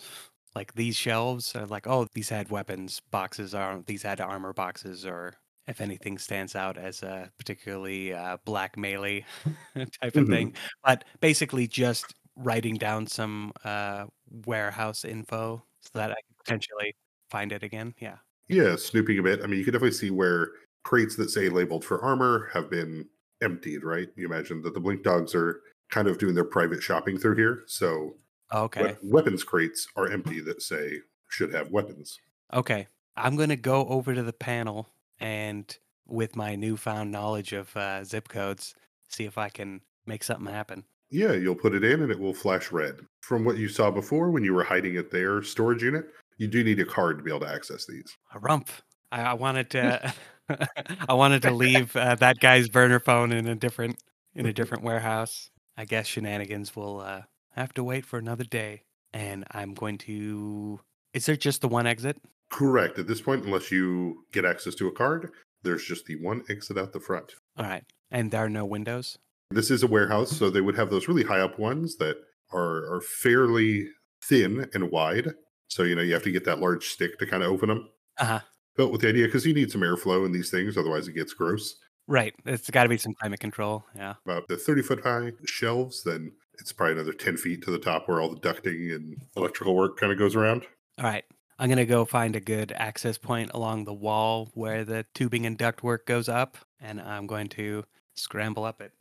S7: Like these shelves are like, oh, these had weapons boxes, or these had armor boxes, or if anything stands out as a particularly uh, black melee [laughs] type of
S1: Mhm.
S7: thing. But basically, just writing down some uh, warehouse info so that I can potentially find it again. Yeah.
S1: Yeah, snooping a bit. I mean, you can definitely see where crates that say labeled for armor have been emptied, right? You imagine that the blink dogs are kind of doing their private shopping through here. So
S7: Okay.
S1: weapons crates are empty that say should have weapons.
S7: Okay. I'm going to go over to the panel and with my newfound knowledge of uh, zip codes, see if I can make something happen.
S1: Yeah, you'll put it in and it will flash red. From what you saw before when you were hiding at their storage unit, you do need a card to be able to access these.
S7: A rump. I, I wanted to [laughs] [laughs] [laughs] I wanted to leave [laughs] uh, that guy's burner phone in a different in a different warehouse. I guess shenanigans will uh, have to wait for another day. And I'm going to Is there just the one exit?
S1: Correct. At this point, unless you get access to a card, there's just the one exit out the front.
S7: All right. And there are no windows?
S1: This is a warehouse, so they would have those really high up ones that are, are fairly thin and wide. So, you know, you have to get that large stick to kind of open them.
S7: Uh huh.
S1: Built with the idea because you need some airflow in these things, otherwise it gets gross.
S7: Right. It's got to be some climate control. Yeah.
S1: About the 30 foot high shelves, then it's probably another 10 feet to the top where all the ducting and electrical work kind of goes around.
S7: All right. I'm gonna go find a good access point along the wall where the tubing and duct work goes up, and I'm going to scramble up it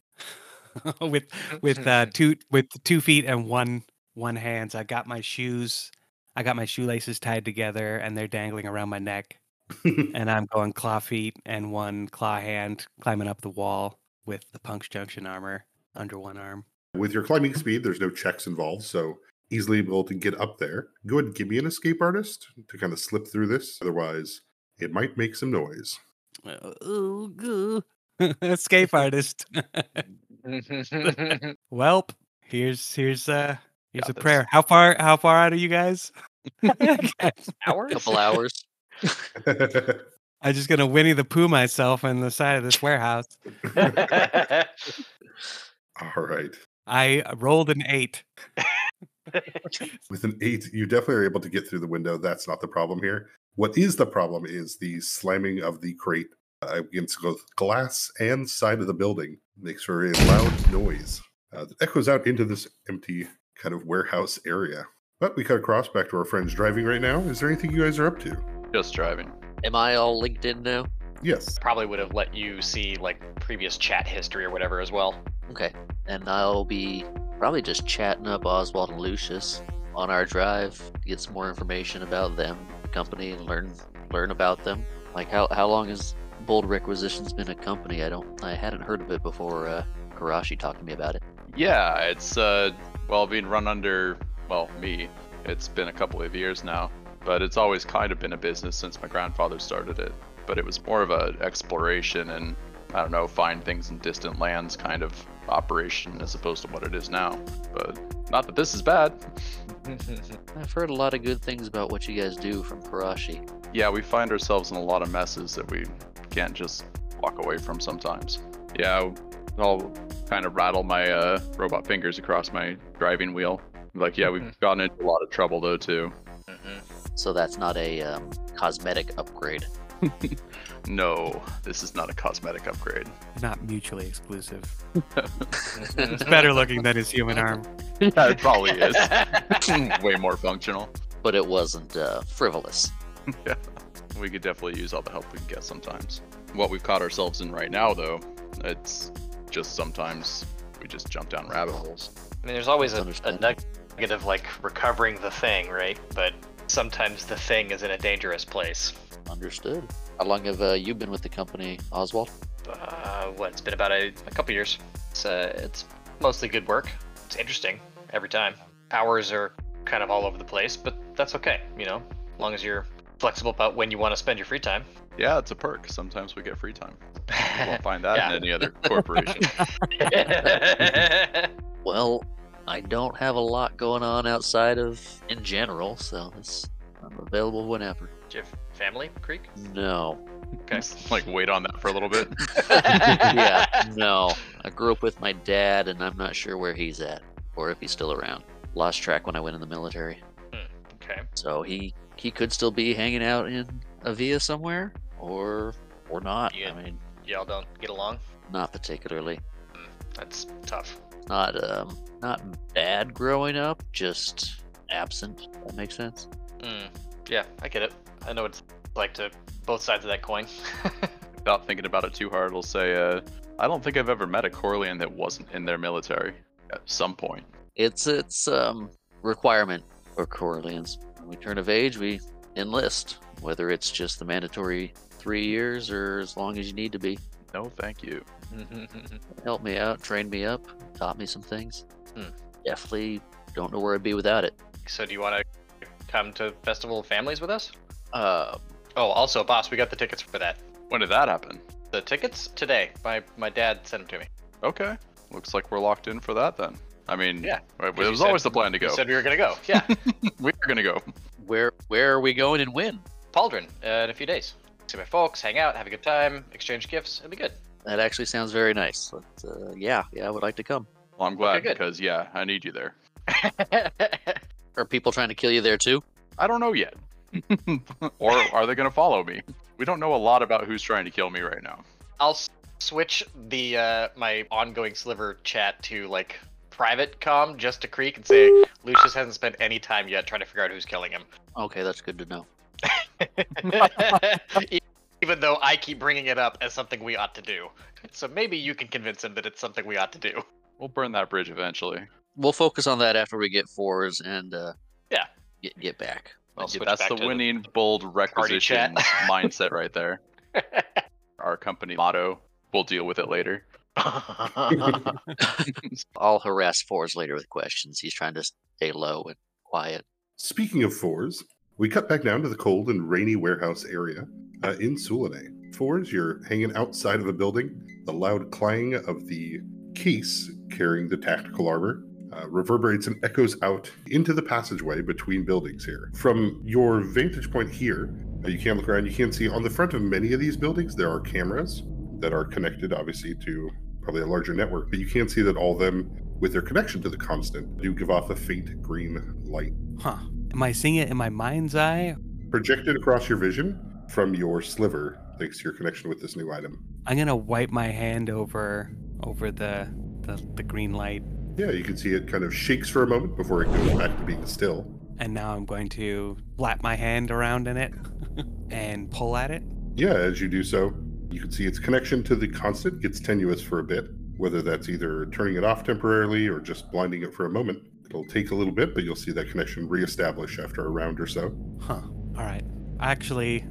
S7: [laughs] with with uh, [laughs] two with two feet and one one hands. I got my shoes. I got my shoelaces tied together, and they're dangling around my neck. [laughs] and I'm going claw feet and one claw hand climbing up the wall with the Punch Junction armor under one arm.
S1: With your climbing speed, there's no checks involved, so easily able to get up there. Go ahead and give me an escape artist to kind of slip through this. Otherwise, it might make some noise.
S7: Ooh, goo. [laughs] Escape artist. [laughs] Welp, here's here's uh here's
S9: Got
S7: a
S9: this.
S7: prayer. How far how far out are you guys?
S9: Hours?
S8: couple hours. [laughs]
S7: I'm just gonna Winnie the Pooh myself in the side of this warehouse. [laughs]
S1: All right.
S7: I rolled an eight. [laughs]
S1: With an eight, you definitely are able to get through the window. That's not the problem here. What is the problem is the slamming of the crate uh, against both glass and side of the building makes for a loud noise uh, that echoes out into this empty kind of warehouse area. But we cut across back to our friends driving right now. Is there anything you guys are up to?
S10: Just driving.
S8: Am I all linked in now?
S1: Yes.
S9: Probably would have let you see like previous chat history or whatever as well.
S8: Okay. And I'll be probably just chatting up Oswald and Lucius on our drive to get some more information about them, the company, and learn learn about them. Like how how long has Bold Requisitions been a company? I don't I hadn't heard of it before uh Karashi talked to me about it.
S10: Yeah, it's uh well being run under well me. It's been a couple of years now, but it's always kind of been a business since my grandfather started it. But it was more of a exploration and I don't know, find things in distant lands kind of operation as opposed to what it is now. But not that this is bad. [laughs]
S8: I've heard a lot of good things about what you guys do from Karashi.
S10: Yeah, we find ourselves in a lot of messes that we can't just walk away from sometimes. Yeah, I'll kind of rattle my uh, robot fingers across my driving wheel. Like, yeah, we've gotten into a lot of trouble though too.
S8: So that's not a um, cosmetic upgrade. [laughs]
S10: No, this is not a cosmetic upgrade.
S7: Not mutually exclusive. [laughs] It's better looking than his human arm.
S10: yeah, it probably is. [laughs] Way more functional.
S8: But it wasn't uh, frivolous.
S10: yeah, we could definitely use all the help we can get sometimes. What we've caught ourselves in right now, though, it's just sometimes we just jump down rabbit holes.
S9: I mean, there's always a, a
S8: Understood.
S9: nugget of like recovering the thing, right? But sometimes the thing is in a dangerous place.
S8: Understood. How long have uh, you been with the company, Oswald?
S9: Uh, what? It's been about a, a couple years. It's uh, it's mostly good work. It's interesting every time. Hours are kind of all over the place, but that's okay. You know, as long as you're flexible about when you want to spend your free time.
S10: Yeah, it's a perk. Sometimes we get free time. [laughs] You won't find that
S9: Yeah.
S10: in any other corporation. [laughs]
S8: Well, I don't have a lot going on outside of in general, so it's, I'm available whenever.
S9: Do you have family, Creek?
S8: No.
S9: Okay. [laughs]
S10: Like wait on that for a little bit. [laughs]
S8: yeah, [laughs] no. I grew up with my dad, and I'm not sure where he's at or if he's still around. Lost track when I went in the military,
S9: Okay.
S8: so he he could still be hanging out in Avia somewhere, or or not.
S9: Yeah.
S8: I mean,
S9: Y'all don't get along?
S8: not particularly.
S9: That's tough.
S8: Not um, not bad growing up, just absent. That makes sense.
S9: Mm. Yeah, I get it. I know it's like to both sides of that coin. [laughs]
S10: Without thinking about it too hard, I'll say, uh, I don't think I've ever met a Corlean that wasn't in their military at some point.
S8: It's it's um requirement for Corleans. When we turn of age, we enlist, whether it's just the mandatory three years or as long as you need to be.
S10: No, thank you.
S8: Help me out, trained me up, taught me some things.
S9: Hmm.
S8: Definitely don't know where I'd be without it.
S9: so, do you want to come to Festival of Families with us?
S8: Uh,
S9: Oh, also, boss, we got the tickets for that.
S10: When did that happen?
S9: The tickets today. My my dad sent them to me.
S10: Okay. Looks like we're locked in for that then. I mean,
S9: Yeah,
S10: right, it
S9: 'cause you
S10: was
S9: said-
S10: always the plan to
S9: You
S10: go.
S9: said we were gonna go. Yeah, [laughs]
S10: we are gonna go.
S8: where where are we going and when?
S9: Pauldron uh, in a few days. See my folks, hang out, have a good time, exchange gifts. It'll be good.
S8: That actually sounds very nice. But, uh, yeah, yeah, I would like to come.
S10: Well, I'm glad
S9: good.
S10: because yeah, I need you there. [laughs]
S8: Are people trying to kill you there too?
S10: I don't know yet. [laughs] or are they going to follow me? We don't know a lot about who's trying to kill me right now.
S9: I'll s- switch the uh, my ongoing sliver chat to like private com just to Creek and say Lucius hasn't spent any time yet trying to figure out who's killing him.
S8: Okay, that's good to know. [laughs]
S9: Even though I keep bringing it up as something we ought to do. So maybe you can convince him that it's something we ought to do.
S10: We'll burn that bridge eventually.
S8: We'll focus on that after we get Fores and uh,
S9: Yeah.
S8: get get back.
S9: I'll
S10: Yeah,
S9: switch
S10: That's
S9: back
S10: the
S9: to
S10: winning bold requisition [laughs] mindset right there. [laughs] Our company motto. We'll deal with it later. [laughs]
S8: I'll harass Fores later with questions. He's trying to stay low and quiet.
S1: Speaking of Fores, we cut back down to the cold and rainy warehouse area uh, in Sule'Nei. Fores, you're hanging outside of a building. The loud clang of the case carrying the tactical armor uh, reverberates and echoes out into the passageway between buildings here. From your vantage point here, uh, you can't look around. You can see on the front of many of these buildings there are cameras that are connected, obviously, to probably a larger network. But you can't see that all of them, with their connection to the constant, do give off a faint green light
S7: Huh. Am I seeing it in my mind's eye?
S1: projected across your vision from your sliver thanks to your connection with this new item.
S7: I'm gonna wipe my hand over over the the, the green light,
S1: Yeah, you can see it kind of shakes for a moment before it goes back to being still.
S7: and now I'm going to flap my hand around in it [laughs] and pull at it.
S1: Yeah, as you do so, you can see its connection to the constant gets tenuous for a bit, whether that's either turning it off temporarily or just blinding it for a moment. It'll take a little bit, but you'll see that connection reestablish after a round or so.
S7: Huh. All right. Actually,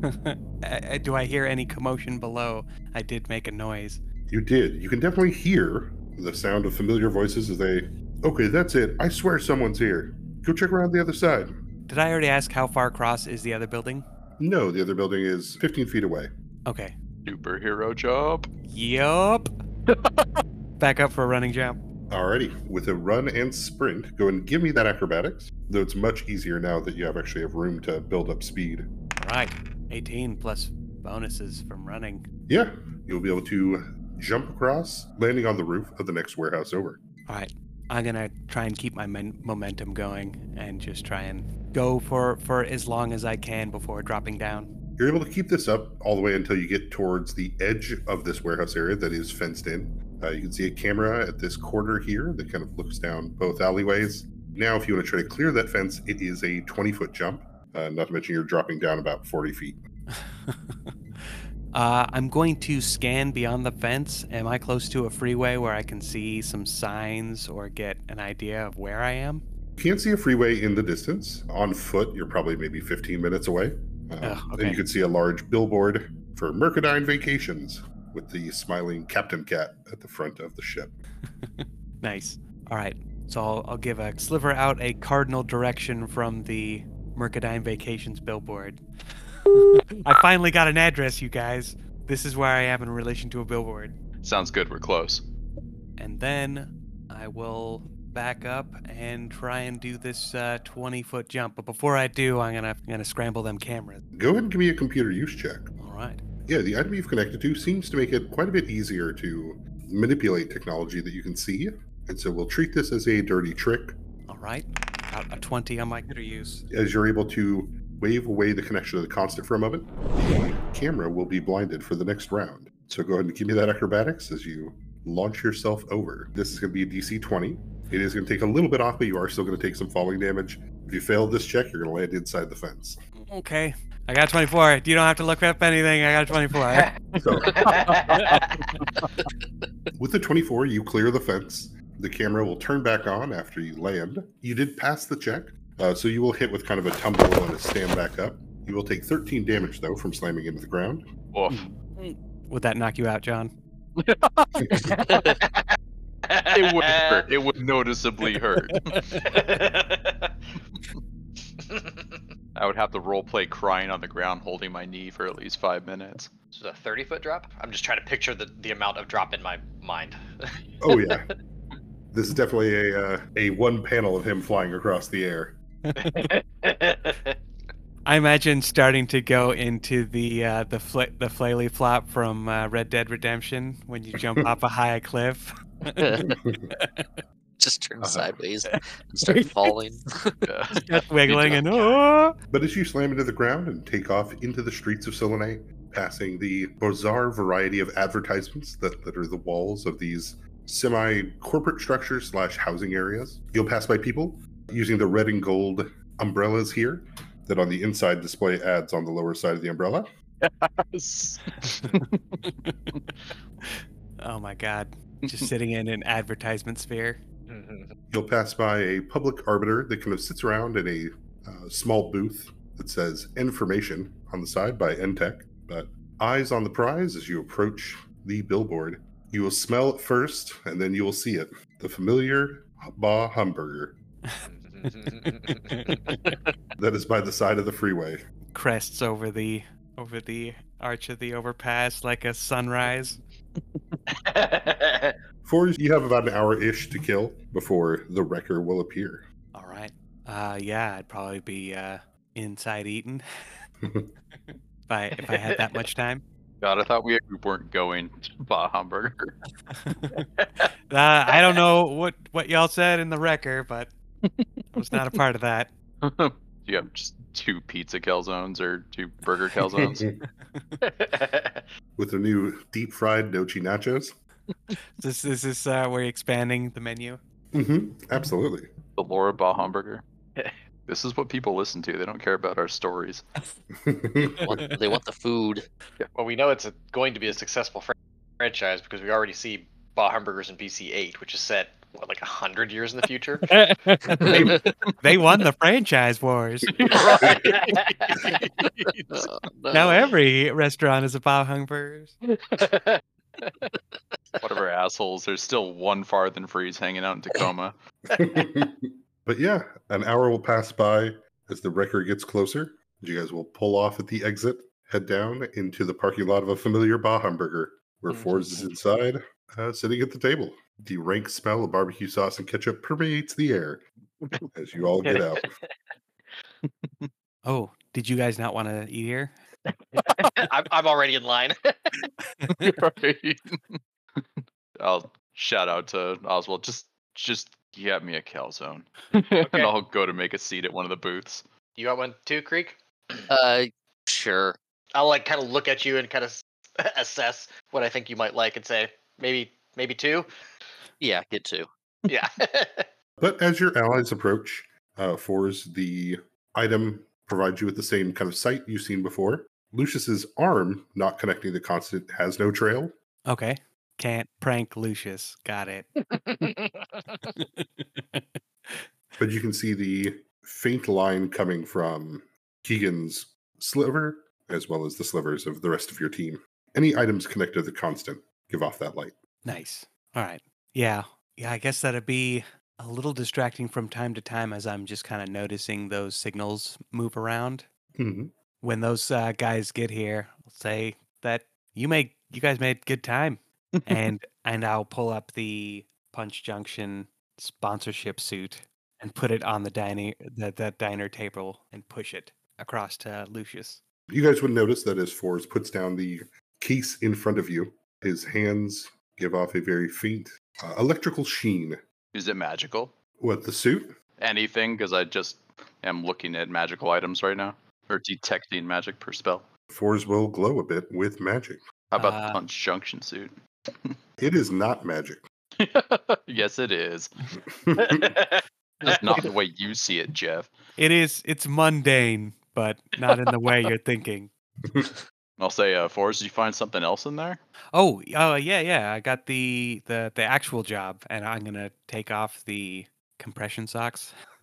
S7: [laughs] do I hear any commotion below? I did make a noise.
S1: You did. You can definitely hear the sound of familiar voices as they, okay, that's it. I swear someone's here. Go check around the other side.
S7: Did I already ask how far across is the other building?
S1: No, the other building is 15 feet away.
S7: Okay.
S10: Superhero job.
S7: Yup. [laughs] Back up for a running jump.
S1: Alrighty, with a run and sprint, go and give me that acrobatics. Though it's much easier now that you have actually have room to build up speed.
S7: All right. 18 plus bonuses from running.
S1: Yeah, you'll be able to jump across, landing on the roof of the next warehouse over.
S7: All right. I'm gonna try and keep my men- momentum going and just try and go for for as long as I can before dropping down.
S1: You're able to keep this up all the way until you get towards the edge of this warehouse area that is fenced in. Uh, you can see a camera at this corner here that kind of looks down both alleyways. Now, if you want to try to clear that fence, it is a 20 foot jump. Uh, not to mention you're dropping down about 40 feet. [laughs]
S7: uh, I'm going to scan beyond the fence. Am I close to a freeway where I can see some signs or get an idea of where I am?
S1: You can't see a freeway in the distance. On foot, you're probably maybe 15 minutes away. Uh, Then
S7: okay.
S1: you can see a large billboard for Mercadine Vacations with the smiling Captain Cat at the front of the ship. [laughs]
S7: Nice. All right. So I'll, I'll give a sliver out a cardinal direction from the Mercadine Vacations billboard. [laughs] I finally got an address, you guys. This is where I am in relation to a billboard.
S10: Sounds good. We're close.
S7: And then I will back up and try and do this uh, 20 foot jump. But before I do, I'm gonna I'm gonna scramble them cameras.
S1: Go ahead and give me a computer use check.
S7: All right.
S1: Yeah, the item you've connected to seems to make it quite a bit easier to manipulate technology that you can see. And so we'll treat this as a dirty trick
S7: All right. Got a 20 on my computer use.
S1: as you're able to wave away the connection to the constant for a moment. The camera will be blinded for the next round. So go ahead and give me that acrobatics as you launch yourself over. This is going to be a DC 20. It is going to take a little bit off, but you are still going to take some falling damage. If you fail this check, you're going to land inside the fence.
S7: Okay. I got 24. You don't have to look up anything. I got 24. [laughs]
S1: So [laughs] with the 24, you clear the fence. The camera will turn back on after you land. You did pass the check, uh, so you will hit with kind of a tumble and a stand back up. You will take 13 damage, though, from slamming into the ground.
S10: Woof.
S7: Would that knock you out, John? [laughs]
S10: It would hurt. It would noticeably hurt. I would have to roleplay crying on the ground, holding my knee for at least five minutes.
S9: This is a 30 foot drop? I'm just trying to picture the, the amount of drop in my mind.
S1: Oh, yeah. [laughs] this is definitely a, uh, a one panel of him flying across the air. [laughs]
S7: I imagine starting to go into the uh, the fl- the flaily flop from uh, Red Dead Redemption when you jump [laughs] off a high cliff.
S8: Just turn
S1: Uh-huh.
S8: sideways [laughs] and start falling. [laughs]
S7: Just [laughs] wiggling and oh.
S1: But as you slam into the ground and take off into the streets of Sule'Nei, passing the bizarre variety of advertisements that litter the walls of these semi corporate structures slash housing areas, you'll pass by people using the red and gold umbrellas here that on the inside display ads on the lower side of the umbrella. Yes.
S7: Oh my god. Just sitting in an advertisement sphere.
S1: You'll pass by a public arbiter that kind of sits around in a uh, small booth that says information on the side by Entech. But eyes on the prize as you approach the billboard. You will smell it first, and then you will see it. The familiar Bah Hamburger [laughs] that is by the side of the freeway.
S7: Crests over the over the arch of the overpass like a sunrise. [laughs]
S1: For you have about an hour ish to kill before the wrecker will appear.
S7: All right. Uh yeah, I'd probably be uh inside eating. [laughs] if I if I had that much time. [laughs]
S10: God, I thought we weren't going to Bah Hamburger.
S7: Uh, I don't know what what y'all said in the wrecker, but I was not a part of that.
S10: you have just two pizza calzones or two burger [laughs] calzones. [laughs]
S1: With the new deep fried nochi nachos. [laughs]
S7: This is this uh we're expanding the menu.
S1: hmm Absolutely.
S10: the Laura Bah Hamburger. This is what people listen to. They don't care about our stories.
S8: Want- they want the food.
S9: well, we know it's a, going to be a successful fran- franchise because we already see Bah Hamburgers in BC 8, which is set, what, like 100 years in the future? [laughs]
S7: they, [laughs] they won the franchise wars. [laughs]
S8: Oh,
S7: Now every restaurant is a Bao Hung Burgers.
S10: Whatever assholes. There's still one farther than freeze hanging out in Tacoma.
S1: but yeah, an hour will pass by as the wrecker gets closer. You guys will pull off at the exit, head down into the parking lot of a familiar Bah Hamburger, where Fores is inside, uh, sitting at the table. The rank smell of barbecue sauce and ketchup permeates the air [laughs] as you all get out. [laughs]
S7: Oh, did you guys not want to eat here? [laughs]
S9: I'm, I'm already in line.
S10: right. I'll shout out to Oswald. Just, just get me a calzone, and I'll go to make a seat at one of the booths.
S9: You got one too, Creek? [clears throat]
S8: Uh, sure.
S9: I'll like kind of look at you and kind of assess what I think you might like and say maybe maybe two.
S8: Yeah, get two.
S9: Yeah. [laughs]
S1: But as your allies approach, uh, Fores, the item provides you with the same kind of sight you've seen before. Lucius's arm, not connecting the constant, has no trail.
S7: Okay. Can't prank Lucius. Got it. [laughs]
S1: but you can see the faint line coming from Keegan's sliver as well as the slivers of the rest of your team. Any items connected to the constant give off that light.
S7: Nice. All right. Yeah. Yeah, I guess that'd be a little distracting from time to time as I'm just kind of noticing those signals move around.
S1: Mhm.
S7: When those uh, guys get here, I'll say that you make you guys made good time. and [laughs] and I'll pull up the Punch Junction sponsorship suit and put it on the dining that the diner table and push it across to Lucius.
S1: You guys would notice that as Fores puts down the case in front of you, his hands give off a very faint uh, electrical sheen.
S10: Is it magical?
S1: What, the suit?
S10: Anything? Because I just am looking at magical items right now, or detecting magic per spell.
S1: Fores will glow a bit with magic.
S10: How about
S7: Uh,
S10: the punch junction suit? [laughs]
S1: It is not magic. [laughs]
S10: yes, it is. [laughs] Just not the way you see it, Jeff.
S7: It is it's mundane, but not in the way you're thinking.
S10: I'll say, uh, Fores, did you find something else in there?
S7: Oh, uh, yeah, yeah. I got the the the actual job, and I'm gonna take off the compression socks [laughs]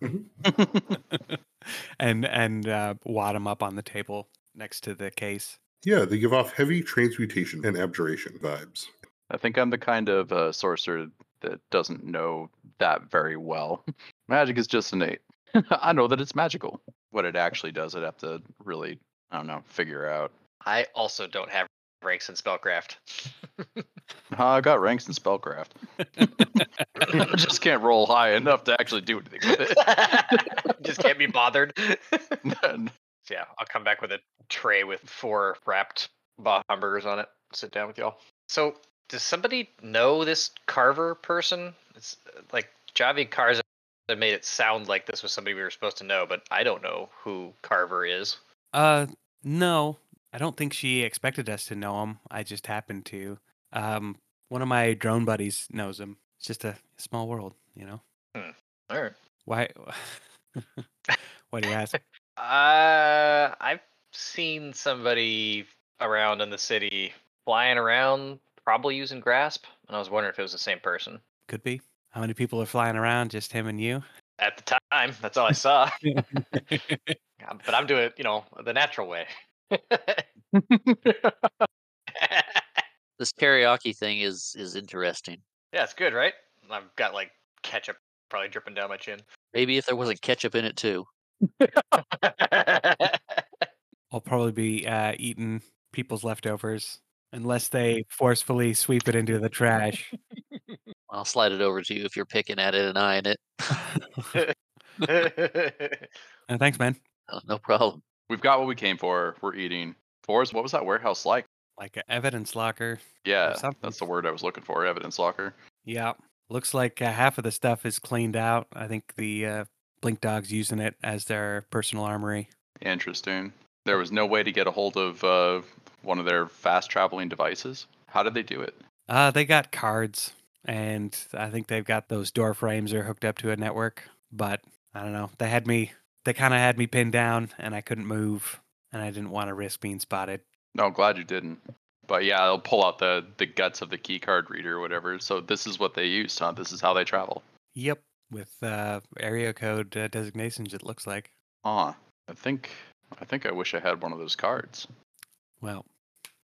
S7: and and uh, wad them up on the table next to the case.
S1: Yeah, they give off heavy transmutation and abjuration vibes.
S10: I think I'm the kind of uh, sorcerer that doesn't know that very well. [laughs] Magic is just innate. [laughs] I know that it's magical. What it actually does, I'd have to really, I don't know, figure out.
S9: I also don't have ranks in spellcraft. [laughs]
S10: Uh, I got ranks in spellcraft. [laughs] I just can't roll high enough to actually do anything with it. [laughs]
S9: Just can't be bothered.
S10: And
S9: Yeah, I'll come back with a tray with four wrapped Baja hamburgers on it. Sit down with y'all. So, does somebody know this Carver person? It's like Javi Cars that made it sound like this was somebody we were supposed to know, but I don't know who Carver is.
S7: Uh, no, I don't think she expected us to know him. I just happened to. Um, one of my drone buddies knows him. It's just a small world, you know.
S9: All right.
S7: Why? [laughs] Why do you ask? [laughs]
S9: Uh, I've seen somebody around in the city flying around, probably using Grasp, and I was wondering if it was the same person.
S7: Could be. How many people are flying around? Just him and you?
S9: At the time, that's all I saw. [laughs] But I'm doing it, you know, the natural way. [laughs]
S8: This karaoke thing is is interesting.
S9: yeah, it's good, right? I've got like ketchup probably dripping down my chin.
S8: Maybe if there wasn't ketchup in it too. [laughs]
S7: I'll probably be uh, eating people's leftovers unless they forcefully sweep it into the trash. [laughs]
S8: I'll slide it over to you if you're picking at it and eyeing it.
S7: Uh, thanks, man.
S8: Oh, no problem.
S10: We've got what we came for. We're eating. Fores, what was that warehouse like?
S7: Like an evidence locker.
S10: Yeah, that's the word I was looking for. Evidence locker.
S7: Yeah. Looks like uh, half of the stuff is cleaned out. I think the uh, Blink Dog's using it as their personal armory.
S10: Interesting. There was no way to get a hold of uh, one of their fast traveling devices. How did they do it?
S7: Uh, they got cards, and I think they've got those door frames are hooked up to a network. But I don't know. They had me. They kind of had me pinned down, and I couldn't move, and I didn't want to risk being spotted.
S10: No, glad you didn't. But yeah, they'll pull out the the guts of the key card reader or whatever. So this is what they used, huh? This is how they travel.
S7: Yep, with uh, area code uh, designations. It looks like.
S10: Ah, I think I think I wish I had one of those cards.
S7: Well,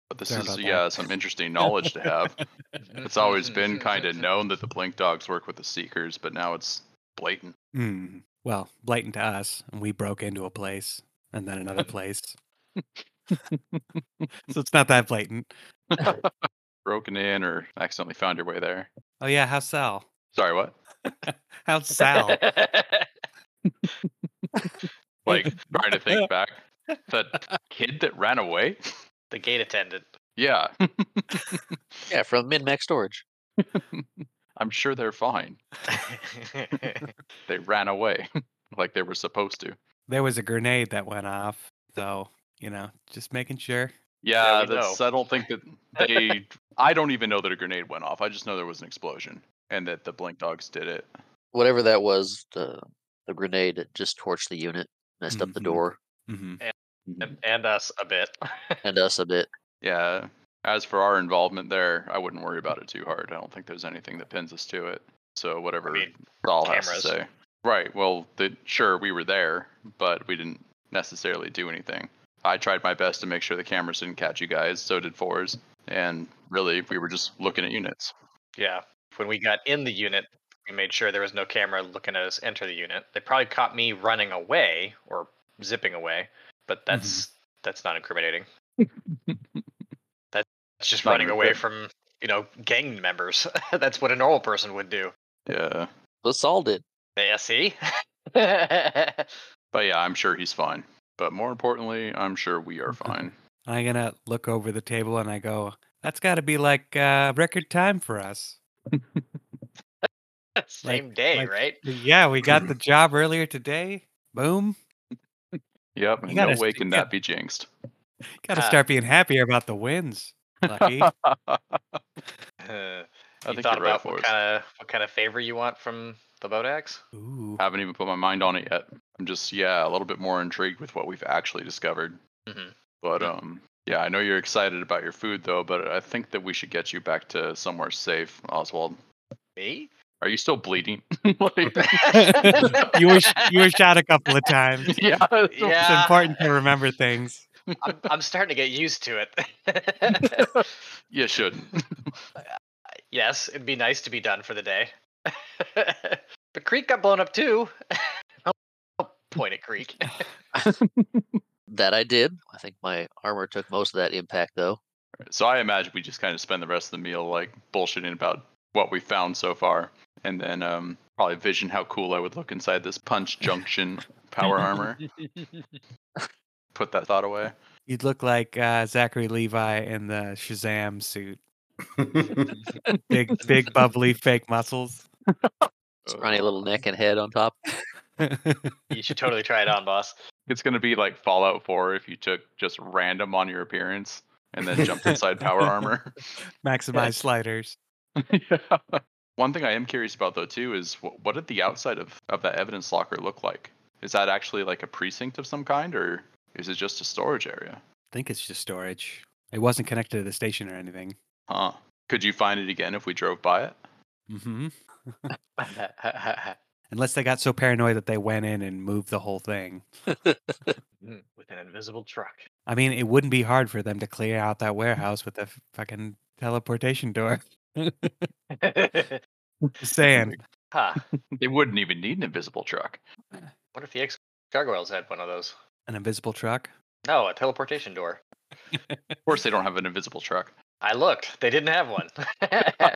S10: But this is
S7: about that.
S10: yeah, some interesting [laughs] knowledge to have. [laughs] It's always been kind of known that the Blink Dogs work with the Seekers, but now it's blatant.
S7: hmm. Well, blatant to us, and we broke into a place and then another [laughs] place. [laughs] so it's not that blatant. [laughs]
S10: Broken in or accidentally found your way there.
S7: Oh yeah, how's Sal?
S10: Sorry, what?
S7: How's Sal?
S10: Like trying to think back. That kid that ran away?
S9: the gate attendant.
S10: Yeah,
S8: Yeah, from Min Max Storage.
S10: I'm sure they're fine. [laughs] They ran away [laughs] like they were supposed to.
S7: there was a grenade that went off, so you know, just making sure.
S10: Yeah,
S9: we
S10: that's. I don't think that they. [laughs] I don't even know that a grenade went off. I just know there was an explosion and that the Blink Dogs did it.
S8: Whatever that was, the the grenade that just torched the unit, messed up the
S7: Mhm.
S8: door,
S7: hmm
S9: and, and us a bit.
S8: and us a bit.
S10: Yeah. As for our involvement there, I wouldn't worry about it too hard. I don't think there's anything that pins us to it. So whatever
S9: mean,
S10: Saul has to say. Right. Well, the, sure we were there, but we didn't necessarily do anything. I tried my best to make sure the cameras didn't catch you guys. So did Fores. And really, we were just looking at units.
S9: Yeah. When we got in the unit, we made sure there was no camera looking at us enter the unit. They probably caught me running away or zipping away, but that's mm-hmm. that's not incriminating. [laughs] that's just
S10: Not
S9: running away
S10: good.
S9: from you know gang members. [laughs] that's what a normal person would do.
S10: Yeah.
S8: But Saul did.
S9: Yeah, see. [laughs] [laughs]
S10: But yeah, I'm sure he's fine. But more importantly, I'm sure we are fine.
S7: I'm gonna look over the table and I go, "That's got to be like uh, record time for us."
S9: Same day,
S7: like-
S9: right?
S7: Yeah, we got the [clears throat] job earlier today. Boom.
S10: Yep. And
S7: gotta
S10: no way can
S7: yeah.
S10: that be jinxed.
S7: Got to
S9: Ah.
S7: start being happier about the wins. Lucky. [laughs] [laughs]
S9: Uh,
S10: I
S9: you thought
S10: you're right,
S9: about what kind of what kind of favor you want from the boat axe?
S7: Ooh.
S10: Haven't even put my mind on it yet. I'm just yeah, a little bit more intrigued with what we've actually discovered.
S9: Mhm.
S10: But um yeah, I know you're excited about your food though, but I think that we should get you back to somewhere safe, Oswald.
S9: Me?
S10: Are you still bleeding? [laughs] Like-
S7: you were you were shot a couple of times.
S10: yeah.
S9: yeah.
S7: It's important to remember things.
S9: I'm, I'm starting to get used to it. [laughs]
S10: You shouldn't. [laughs]
S9: yes, it'd be nice to be done for the day. [laughs] but Creek got blown up too. I'll point at Creek.
S8: That I did. I think my armor took most of that impact, though.
S10: So I imagine we just kind of spend the rest of the meal like bullshitting about what we found so far, and then um, probably vision how cool I would look inside this punch junction power armor. Put that thought away.
S7: You'd look like uh, Zachary Levi in the Shazam suit. [laughs] Big, big, bubbly, fake muscles.
S8: Scrawny little neck and head on top. [laughs]
S9: You should totally try it on, boss.
S10: It's gonna be like Fallout 4 if you took just random on your appearance and then jumped inside power [laughs] armor.
S7: Maximize sliders.
S10: yeah. One thing I am curious about though too is wh- what did the outside of, of that evidence locker look like? Is that actually like a precinct of some kind, or is it just a storage area?
S7: I think it's just storage. It wasn't connected to the station or anything.
S10: Huh? Could you find it again if we drove by it?
S7: Mm-hmm. [laughs] Unless they got so paranoid that they went in and moved the whole thing. [laughs]
S9: With an invisible truck.
S7: I mean, it wouldn't be hard for them to clear out that warehouse with a fucking teleportation door. [laughs] Just saying.
S9: Huh.
S10: They wouldn't even need an invisible truck.
S9: What if the ex gargoyles had one of those?
S7: An invisible truck.
S9: No, a teleportation door. [laughs]
S10: Of course, they don't have an invisible truck.
S9: I looked. They didn't have one. [laughs]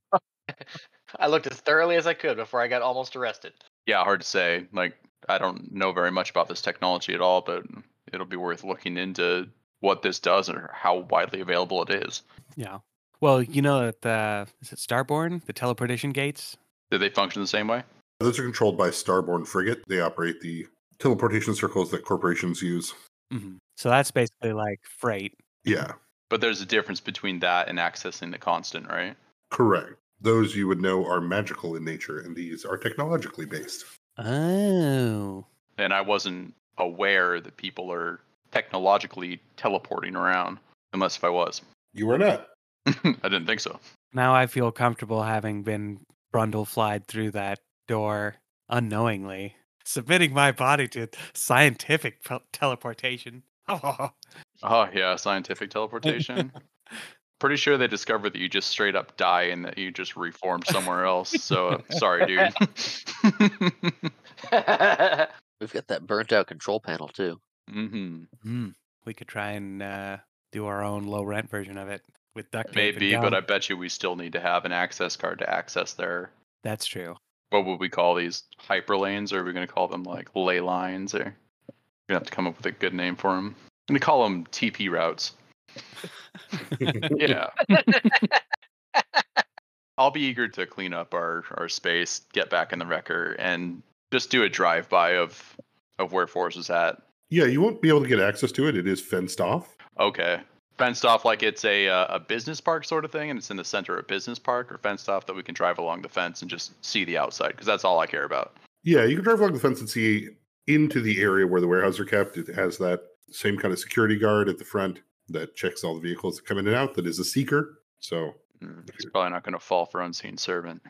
S9: I looked as thoroughly as I could before I got almost arrested.
S10: Yeah, hard to say. Like, I don't know very much about this technology at all, but it'll be worth looking into what this does or how widely available it is.
S7: Yeah. Well, you know that the is it Starborn, the teleportation gates?
S10: Do they function the same way?
S1: Those are controlled by Starborn Frigate. They operate the teleportation circles that corporations use.
S7: hmm So that's basically like freight.
S1: Yeah,
S10: But there's a difference between that and accessing the constant, right?
S1: correct. Those you would know are magical in nature, and these are technologically based.
S7: Oh.
S10: And I wasn't aware that people are technologically teleporting around, unless if I was.
S1: You were not. [laughs]
S10: I didn't think so.
S7: Now I feel comfortable having been brundle flied through that door unknowingly, submitting my body to scientific pel- teleportation. Oh, [laughs]
S10: Oh yeah, scientific teleportation. [laughs] Pretty sure they discovered that you just straight up die and that you just reformed somewhere else. So uh, [laughs] sorry, dude.
S8: We've got that burnt out control panel too.
S10: hmm
S7: Hmm. we could try and uh, do our own low rent version of it with duct tape. and
S10: Maybe, but. I bet you we still need to have an access card to access there.
S7: That's true.
S10: What would we call these hyperlanes? Or are we going to call them like ley lines? Or we're gonna have to come up with a good name for them. I'm gonna call them TP routes. [laughs] Yeah. [laughs] I'll be eager to clean up our, our space, get back in the wrecker, and just do a drive by of of where Fores is at.
S1: Yeah, you won't be able to get access to it. It is fenced off.
S10: Okay. Fenced off like it's a uh, a business park sort of thing, and it's in the center of business park, or fenced off that we can drive along the fence and just see the outside, because that's all I care about.
S1: Yeah, you can drive along the fence and see into the area where the warehouse are kept. It has that same kind of security guard at the front that checks all the vehicles that come in and out. That is a seeker. So
S10: Mm, He's probably not going to fall for unseen servant.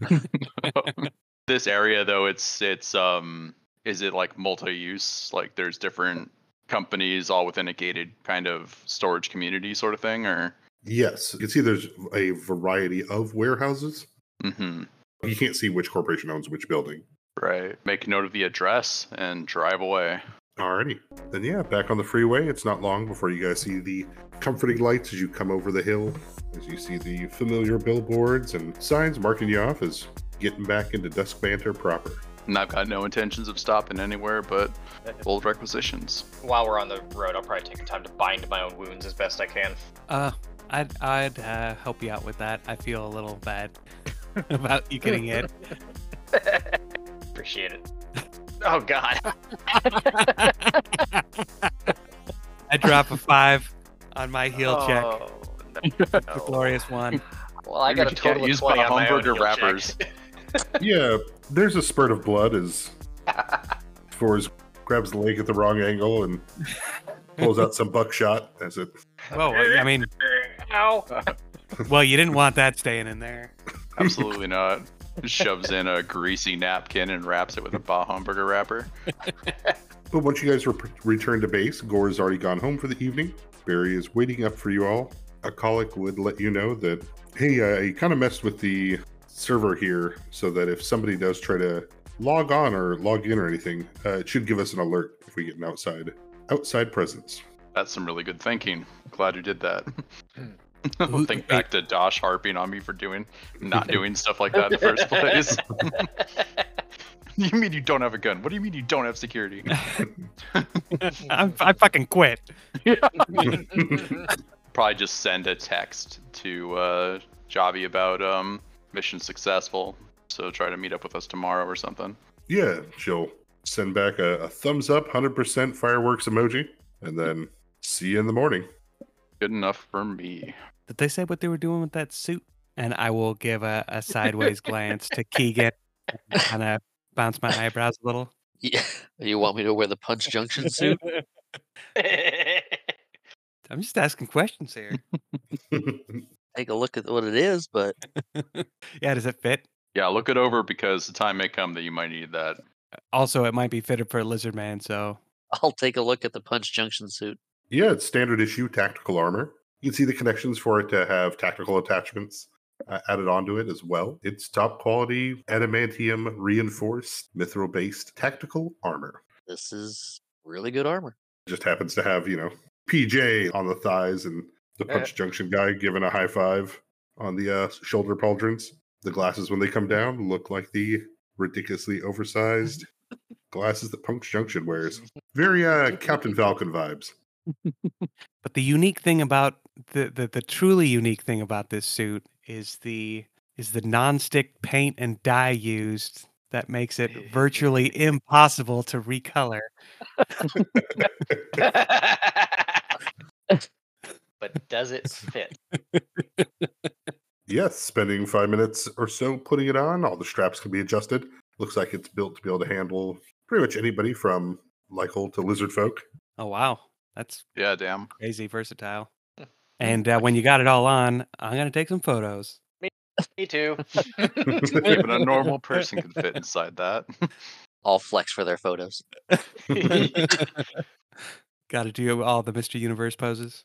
S10: [laughs] this area, though, it's it's um, is it like multi-use? Like there's different companies all within a gated kind of storage community sort of thing, or
S1: yes, you can see there's a variety of warehouses.
S10: hmm
S1: You can't see which corporation owns which building.
S10: right? Make note of the address and drive away.
S1: Alrighty. Then yeah, back on the freeway. It's not long before you guys see the comforting lights as you come over the hill, as you see the familiar billboards and signs marking you off as getting back into Dusk Banter proper.
S10: And I've got no intentions of stopping anywhere but old requisitions.
S9: While we're on the road, I'll probably take the time to bind my own wounds as best I can.
S7: Uh, I'd I'd uh, help you out with that. I feel a little bad [laughs] about you getting hit. [laughs]
S9: Appreciate it. Oh God. [laughs]
S7: I drop a five on my heal check.
S9: Oh,
S7: The glorious one.
S9: Well, I got a
S10: just can't
S9: total of 20 on my own
S10: hamburger
S9: heal check.
S10: wrappers.
S1: yeah, there's a spurt of blood as [laughs] Fores grabs the leg at the wrong angle and pulls out some buckshot as it.
S7: Well, I mean,
S9: Ow.
S7: well, you didn't want that staying in there.
S10: Absolutely not. [laughs] Shoves in a greasy napkin and wraps it with a Bah hamburger wrapper. [laughs]
S1: But once you guys re- return to base, Gore's already gone home for the evening. Barry is waiting up for you all. A colic would let you know that, hey, uh, he kind of messed with the server here so that if somebody does try to log on or log in or anything, uh, it should give us an alert if we get an outside outside presence.
S10: That's some really good thinking. Glad you did that. [laughs] [laughs]
S7: Who-
S10: Think back to Dosh harping on me for doing not [laughs] doing stuff like that in the first place. you mean you don't have a gun? What do you mean you don't have security?
S7: I'm, I fucking quit.
S10: Probably just send a text to uh, Javi about um, mission successful. So try to meet up with us tomorrow or something.
S1: Yeah, she'll send back a, a thumbs up, 100% fireworks emoji, and then see you in the morning.
S10: Good enough for me.
S7: Did they say what they were doing with that suit? And I will give a, a sideways glance to [laughs] Keegan, kind of bounce my eyebrows a little.
S8: Yeah. You want me to wear the Punch Junction suit? [laughs]
S7: I'm just asking questions here. [laughs]
S8: Take a look at what it is, but [laughs]
S7: yeah, does it fit?
S10: Yeah, look it over because the time may come that you might need that.
S7: Also, it might be fitted for a lizard man, so [laughs]
S8: I'll take a look at the Punch Junction suit.
S1: Yeah, it's standard issue tactical armor. You can see the connections for it to have tactical attachments uh, added onto it as well. It's top quality adamantium reinforced mithril based tactical armor.
S8: This is really good armor.
S1: Just happens to have, you know, PJ on the thighs and the Punch Junction guy giving a high five on the uh, shoulder pauldrons. The glasses, when they come down, look like the ridiculously oversized [laughs] glasses that Punch Junction wears. Very uh, Captain Falcon vibes. [laughs]
S7: But the unique thing about the, the the truly unique thing about this suit is the is the non-stick paint and dye used that makes it virtually impossible to recolor. [laughs]
S9: but does it fit? [laughs]
S1: Yes, spending five minutes or so putting it on. All the straps can be adjusted. Looks like it's built to be able to handle pretty much anybody from Lycol to lizard folk.
S7: Oh wow, that's
S10: Yeah, damn.
S7: crazy versatile. And uh, when you got it all on, I'm gonna take some photos.
S9: Me too. [laughs] [laughs]
S10: Even a normal person can fit inside that.
S8: All flex for their photos.
S7: got to do all the Mr. Universe poses.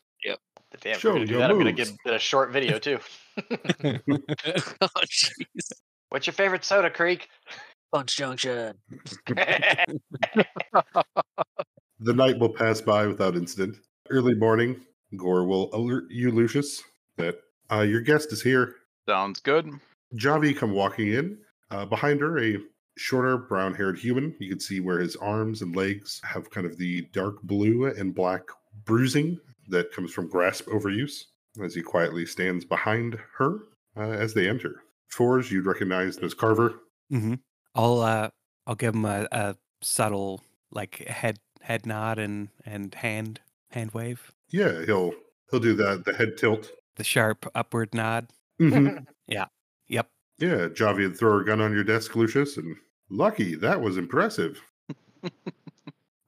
S9: Damn,
S1: Show
S9: we're gonna do that. I'm gonna
S1: moves.
S9: get a short video too. [laughs]
S8: oh, jeez.
S9: What's your favorite soda, Creek?
S8: Punch Junction. [laughs]
S1: The night will pass by without incident. Early morning, Gore will alert you, Lucius, that uh, your guest is here.
S10: Sounds good.
S1: Javi come walking in. Uh, behind her, a shorter, brown haired human. You can see where his arms and legs have kind of the dark blue and black bruising that comes from grasp overuse as he quietly stands behind her uh, as they enter. Fores, you'd recognize as Carver.
S7: Mm-hmm. I'll uh, I'll give him a, a subtle like head head nod and and hand hand wave,
S1: Yeah, he'll he'll do that. The head tilt.
S7: the sharp upward nod. [laughs]
S1: Mhm.
S7: Yep.
S1: Yeah, Javi would throw her gun on your desk, Lucius, and lucky that was impressive. [laughs]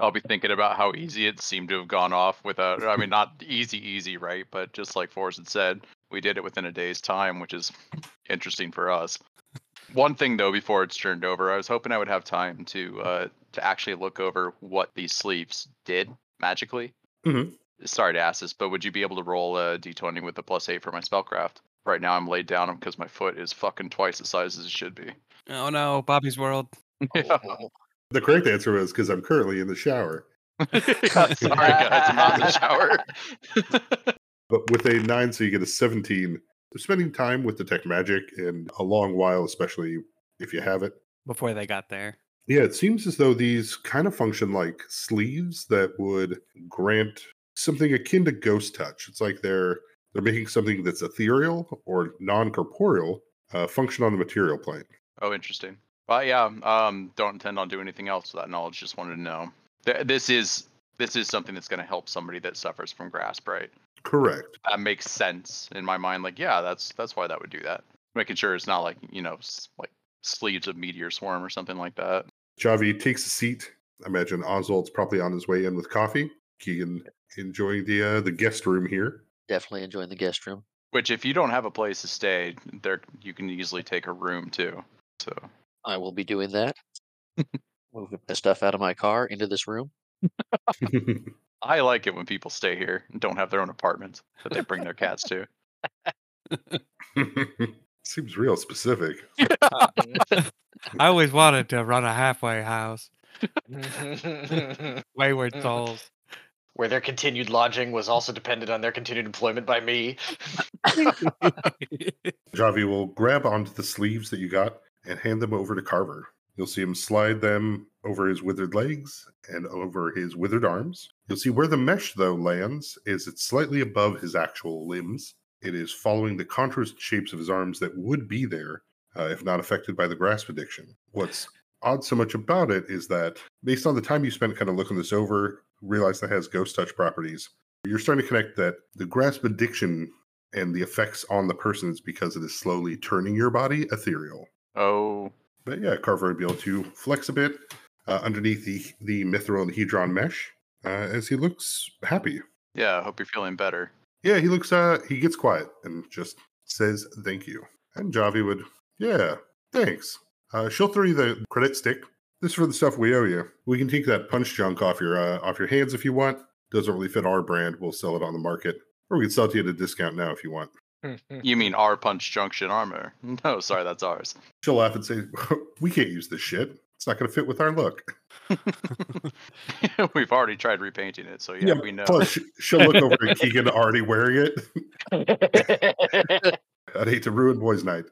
S10: I'll be thinking about how easy it seemed to have gone off without. I mean, not easy, easy, right? But just like Forrest had said, we did it within a day's time, which is interesting for us. One thing though, before it's turned over, I was hoping I would have time to uh, to actually look over what these sleeves did magically.
S1: Mhm.
S10: Sorry to ask this, but would you be able to roll a d20 with a plus eight for my spellcraft? Right now, I'm laid down because my foot is fucking twice the size as it should be.
S7: Oh no, Bobby's World. [laughs]
S1: The correct answer was because I'm currently in the shower. [laughs]
S10: Sorry, guys, I'm not in the shower. [laughs]
S1: But with a nine, so you get a 17. Spending time with the tech magic and a long while, especially if you have it.
S7: Before they got there.
S1: Yeah, it seems as though these kind of function like sleeves that would grant something akin to ghost touch. It's like they're they're making something that's ethereal or non-corporeal uh, function on the material plane.
S10: Oh, interesting. Well, yeah. Um, don't intend on doing anything else with that knowledge. Just wanted to know. Th- this is this is something that's going to help somebody that suffers from grasp, right?
S1: Correct.
S10: That makes sense in my mind. Like, yeah, that's that's why that would do that. Making sure it's not like you know, s- like sleeves of meteor swarm or something like that.
S1: Javi takes a seat. I imagine Oswald's probably on his way in with coffee. Keegan enjoying the uh, the guest room here.
S8: Definitely enjoying the guest room.
S10: Which, if you don't have a place to stay, there you can easily take a room too. So
S8: I will be doing that. [laughs] Moving the stuff out of my car into this room. [laughs]
S10: I like it when people stay here and don't have their own apartments that they bring their cats to. [laughs]
S1: Seems real specific.
S7: I always wanted to run a halfway house. Wayward souls.
S9: Where their continued lodging was also dependent on their continued employment by me.
S1: Javi will grab onto the sleeves that you got and hand them over to Carver. You'll see him slide them over his withered legs and over his withered arms. You'll see where the mesh, though, lands is it's slightly above his actual limbs. It is following the contours and shapes of his arms that would be there uh, if not affected by the grasp addiction. What's odd so much about it is that based on the time you spent kind of looking this over, realize that has ghost touch properties. You're starting to connect that the grasp addiction and the effects on the person is because it is slowly turning your body ethereal.
S9: Oh,
S1: But yeah, Carver would be able to flex a bit uh, underneath the the mithril and hedron mesh uh, as he looks happy.
S10: Yeah, I hope you're feeling better.
S1: Yeah, he looks uh he gets quiet and just says thank you. And Javi would, yeah, thanks. Uh, she'll throw you the credit stick. This is for the stuff we owe you. We can take that punch junk off your uh, off your hands if you want. Doesn't really fit our brand. We'll sell it on the market, or we can sell it to you at a discount now if you want. Hmm.
S10: You mean our Punch Junction armor? [laughs] No, sorry, that's ours.
S1: She'll laugh and say, [laughs] "We can't use this shit. It's not going to fit with our look." [laughs]
S10: We've already tried repainting it, so yeah, we know.
S1: Plus, she- she'll look over at Keegan already wearing it. I'd hate to ruin boys' night.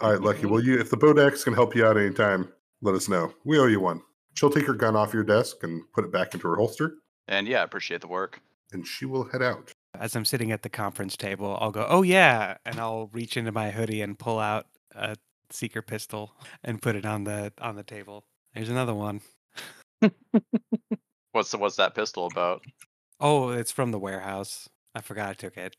S1: All right, Lucky. Well, you if the Bodex can help you out anytime, let us know. We owe you one. She'll take her gun off your desk and put it back into her holster,
S10: And yeah, appreciate the work.
S1: and she will head out.
S7: As I'm sitting at the conference table, I'll go, "Oh yeah," and I'll reach into my hoodie and pull out a seeker pistol and put it on the on the table. There's another one. [laughs]
S10: What's the, what's that pistol about?
S7: Oh, it's from the warehouse. I forgot I took it.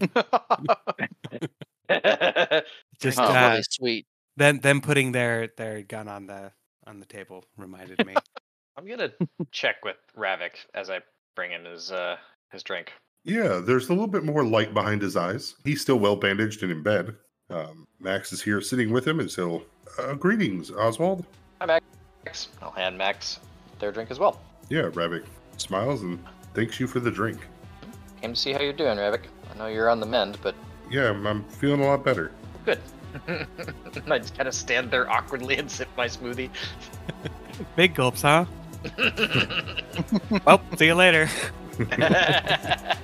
S7: [laughs] Just
S8: Oh,
S7: uh,
S8: really sweet.
S7: then them putting their their gun on the on the table reminded me. [laughs]
S9: I'm gonna check with Ravik as I bring in his uh his drink.
S1: Yeah, there's a little bit more light behind his eyes. He's still well bandaged and in bed. Um, Max is here sitting with him, and so uh, greetings, Oswald.
S9: Hi, Max. I'll hand Max their drink as well.
S1: Yeah, Ravik smiles and thanks you for the drink.
S9: Came to see how you're doing, Ravik. I know you're on the mend, but
S1: Yeah, I'm, I'm feeling a lot better.
S9: good. I just kind of stand there awkwardly and sip my smoothie. [laughs]
S7: Big gulps, huh? [laughs] well, see you later. [laughs]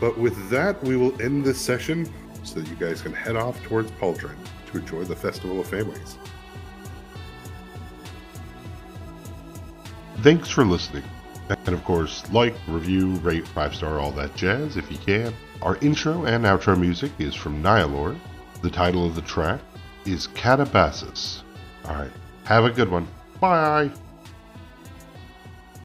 S1: But with that, we will end this session so that you guys can head off towards Pauldron to enjoy the Festival of Families. Thanks for listening. And of course, like, review, rate, five star, all that jazz if you can. Our intro and outro music is from Nihilore. The title of the track is Catabasis. Alright, have a good one. Bye.